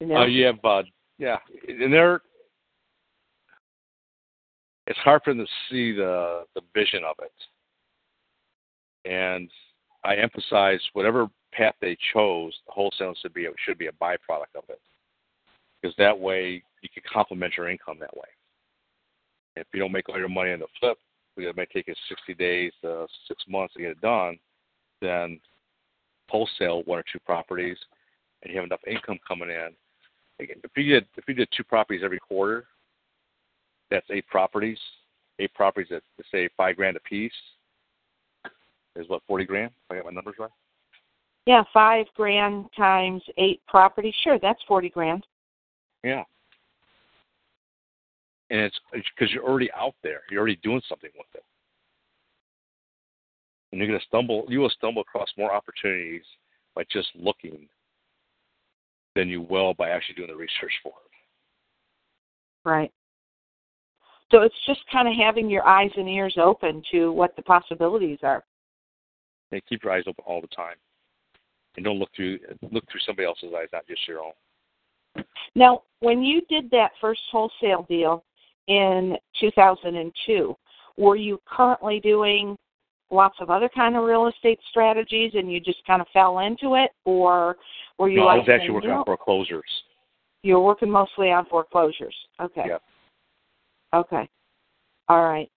Know? Uh, have, uh, yeah, and they're. It's hard for them to see the the vision of it, and I emphasize whatever path they chose, wholesaling should be should be a byproduct of it, because that way you can complement your income that way. If you don't make all your money on the flip, it may take you 60 days, uh, six months to get it done. Then wholesale one or two properties, and you have enough income coming in. Again, If you did if you did two properties every quarter, that's eight properties. Eight properties at say five grand a piece is what forty grand. If I got my numbers right. yeah, five grand times eight properties. Sure, that's 40 grand. Yeah. And it's because you're already out there. You're already doing something with it. And you're going to stumble. You will stumble across more opportunities by just looking than you will by actually doing the research for it. Right. So it's just kind of having your eyes and ears open to what the possibilities are. And keep your eyes open all the time, and don't look through look through somebody else's eyes, not just your own. Now, when you did that first wholesale deal in 2002, were you currently doing lots of other kind of real estate strategies and you just kind of fell into it or were you No, like I was actually working "No, on foreclosures. you were working mostly on foreclosures. Okay. Yep. Okay. All right.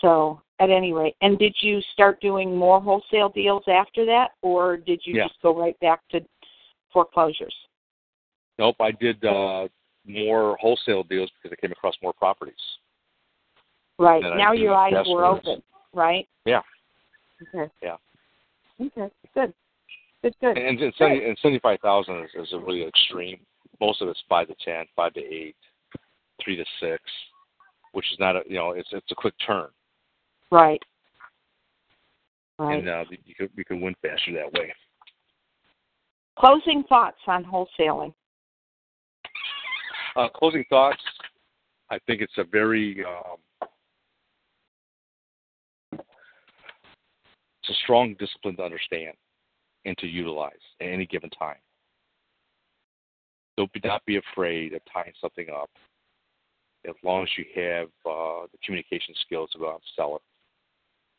So, at any rate, and did you start doing more wholesale deals after that, or did you Yeah. just go right back to foreclosures? Nope, I did uh, more wholesale deals because I came across more properties. Right. Now your eyes were open, right? Yeah. Okay. Yeah. Okay. Good. Good. Good. And, and, 70, and 75,000 is, is a really extreme. Most of it's 5 to 10, 5 to 8, 3 to 6, which is not a, you know, it's it's a quick turn. Right. Right. And uh, you can, you can win faster that way. Closing thoughts on wholesaling. Uh, closing thoughts. I think it's a very um, it's a strong discipline to understand and to utilize at any given time. Don't be, not be afraid of tying something up as long as you have uh, the communication skills to go out and sell it.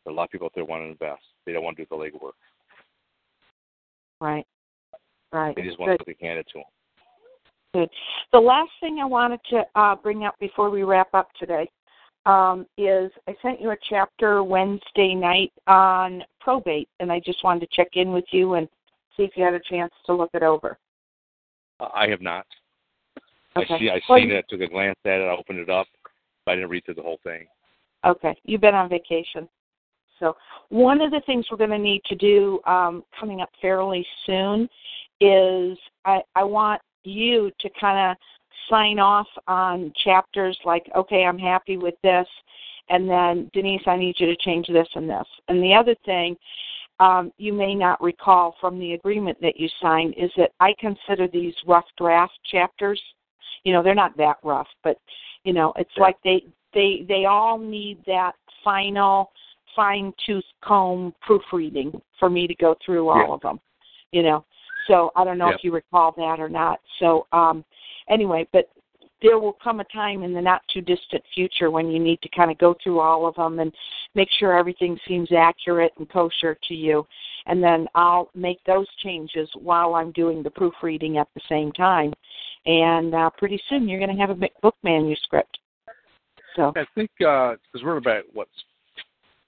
There are a lot of people out there want to invest. They don't want to do the legwork. Right. Right. They just want Good. something handed to them. Good. The last thing I wanted to uh, bring up before we wrap up today um, is I sent you a chapter Wednesday night on probate, and I just wanted to check in with you and see if you had a chance to look it over. Uh, I have not. Okay. I see. I Well, seen it. Took a glance at it. I opened it up. But I didn't read through the whole thing. Okay, you've been on vacation. So, one of the things we're going to need to do um, coming up fairly soon is I, I want you to kind of sign off on chapters like, okay, I'm happy with this, and then Denise, I need you to change this and this. And the other thing um, you may not recall from the agreement that you signed is that I consider these rough draft chapters. You know, they're not that rough, but you know, it's Yeah. like they they they all need that final fine tooth comb proofreading for me to go through all Yeah. of them. You know, so I don't know Yeah. if you recall that or not. So um anyway, but there will come a time in the not too distant future when you need to kind of go through all of them and make sure everything seems accurate and kosher to you. And then I'll make those changes while I'm doing the proofreading at the same time. And uh, pretty soon you're going to have a book manuscript. So I think because we're about what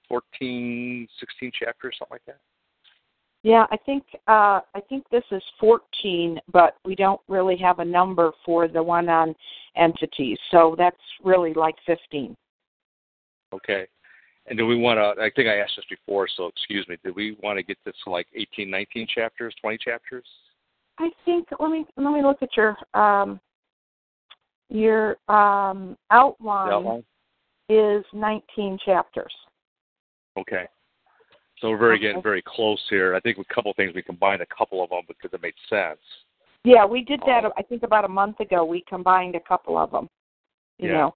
14, 16 chapters, something like that. Yeah, I think uh, I think this is 14, but we don't really have a number for the one on entities. So that's really like 15. Okay. And do we want to? I think I asked this before, so excuse me. Do we want to get this to like 18, 19 chapters, 20 chapters? I think let me let me look at your um your um outline, outline? is 19 chapters. Okay. So we're very getting very close here. I think with a couple of things we combined a couple of them because it made sense. Yeah, we did that. Oh. I think about a month ago. We combined a couple of them. You Yeah. know,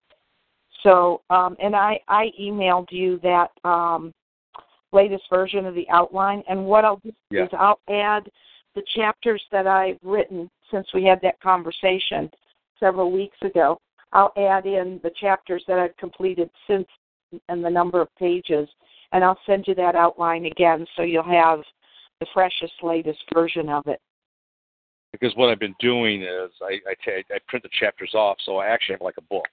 so um, and I I emailed you that um, latest version of the outline. And what I'll do Yeah. is I'll add the chapters that I've written since we had that conversation several weeks ago. I'll add in the chapters that I've completed since and the number of pages, and I'll send you that outline again so you'll have the freshest, latest version of it. Because what I've been doing is I I, ta- I print the chapters off, so I actually have like a book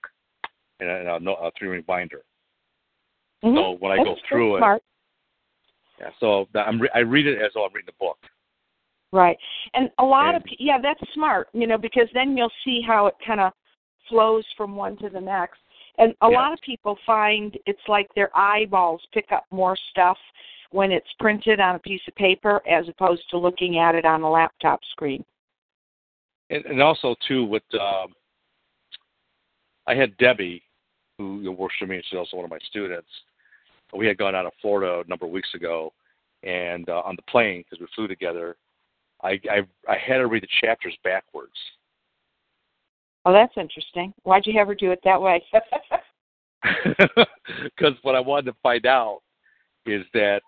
and a, a, a three ring binder. So Mhm. when I That's go through it, yeah. So I'm re- I read it as though I'm reading the book. Right. And a lot of And- yeah, that's smart, you know, because then you'll see how it kind of flows from one to the next. And a Yeah. lot of people find it's like their eyeballs pick up more stuff when it's printed on a piece of paper as opposed to looking at it on a laptop screen. And, and also too with um, I had Debbie, who you know, works for me, and she's also one of my students. We had gone out of Florida a number of weeks ago, and uh, on the plane because we flew together, I, I I had to read the chapters backwards. Oh, that's interesting. Why'd you have her do it that way? Because what I wanted to find out is that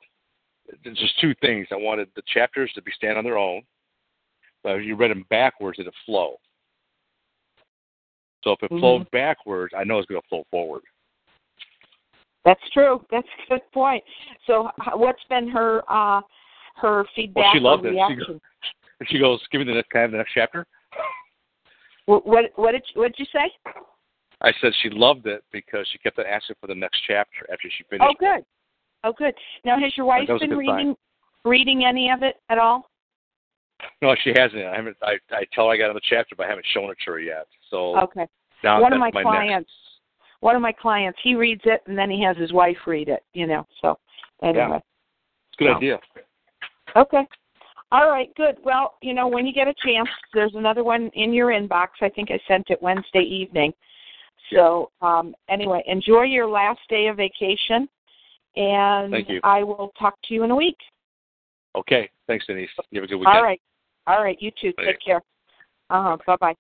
there's just two things. I wanted the chapters to be stand on their own, but if you read them backwards, it'd flow. So if it Mhm. flowed backwards, I know it's going to flow forward. that's true. That's a good point. So, what's been her uh her feedback Well, she loved or it. She reaction? And she goes, "Give me the next, can I have the next chapter." What what what did you, what did you say? I said she loved it because she kept on asking for the next chapter after she finished. Oh, good. Oh, good. Now, has your wife That was a been good sign. reading reading any of it at all? No, she hasn't. I haven't. I I tell her I got another chapter, but I haven't shown it to her yet. So Okay. now one of my, my clients, one of my clients, he reads it and then he has his wife read it. You know. So anyway. next. It's a good Oh. idea. Okay. All right. Good. Well, you know, when you get a chance, there's another one in your inbox. I think I sent it Wednesday evening. So um, anyway, enjoy your last day of vacation, and Thank you. I will talk to you in a week. Okay. Thanks, Denise. You have a good weekend. All right. All right. You too. Bye. Take care. Uh huh. Bye bye.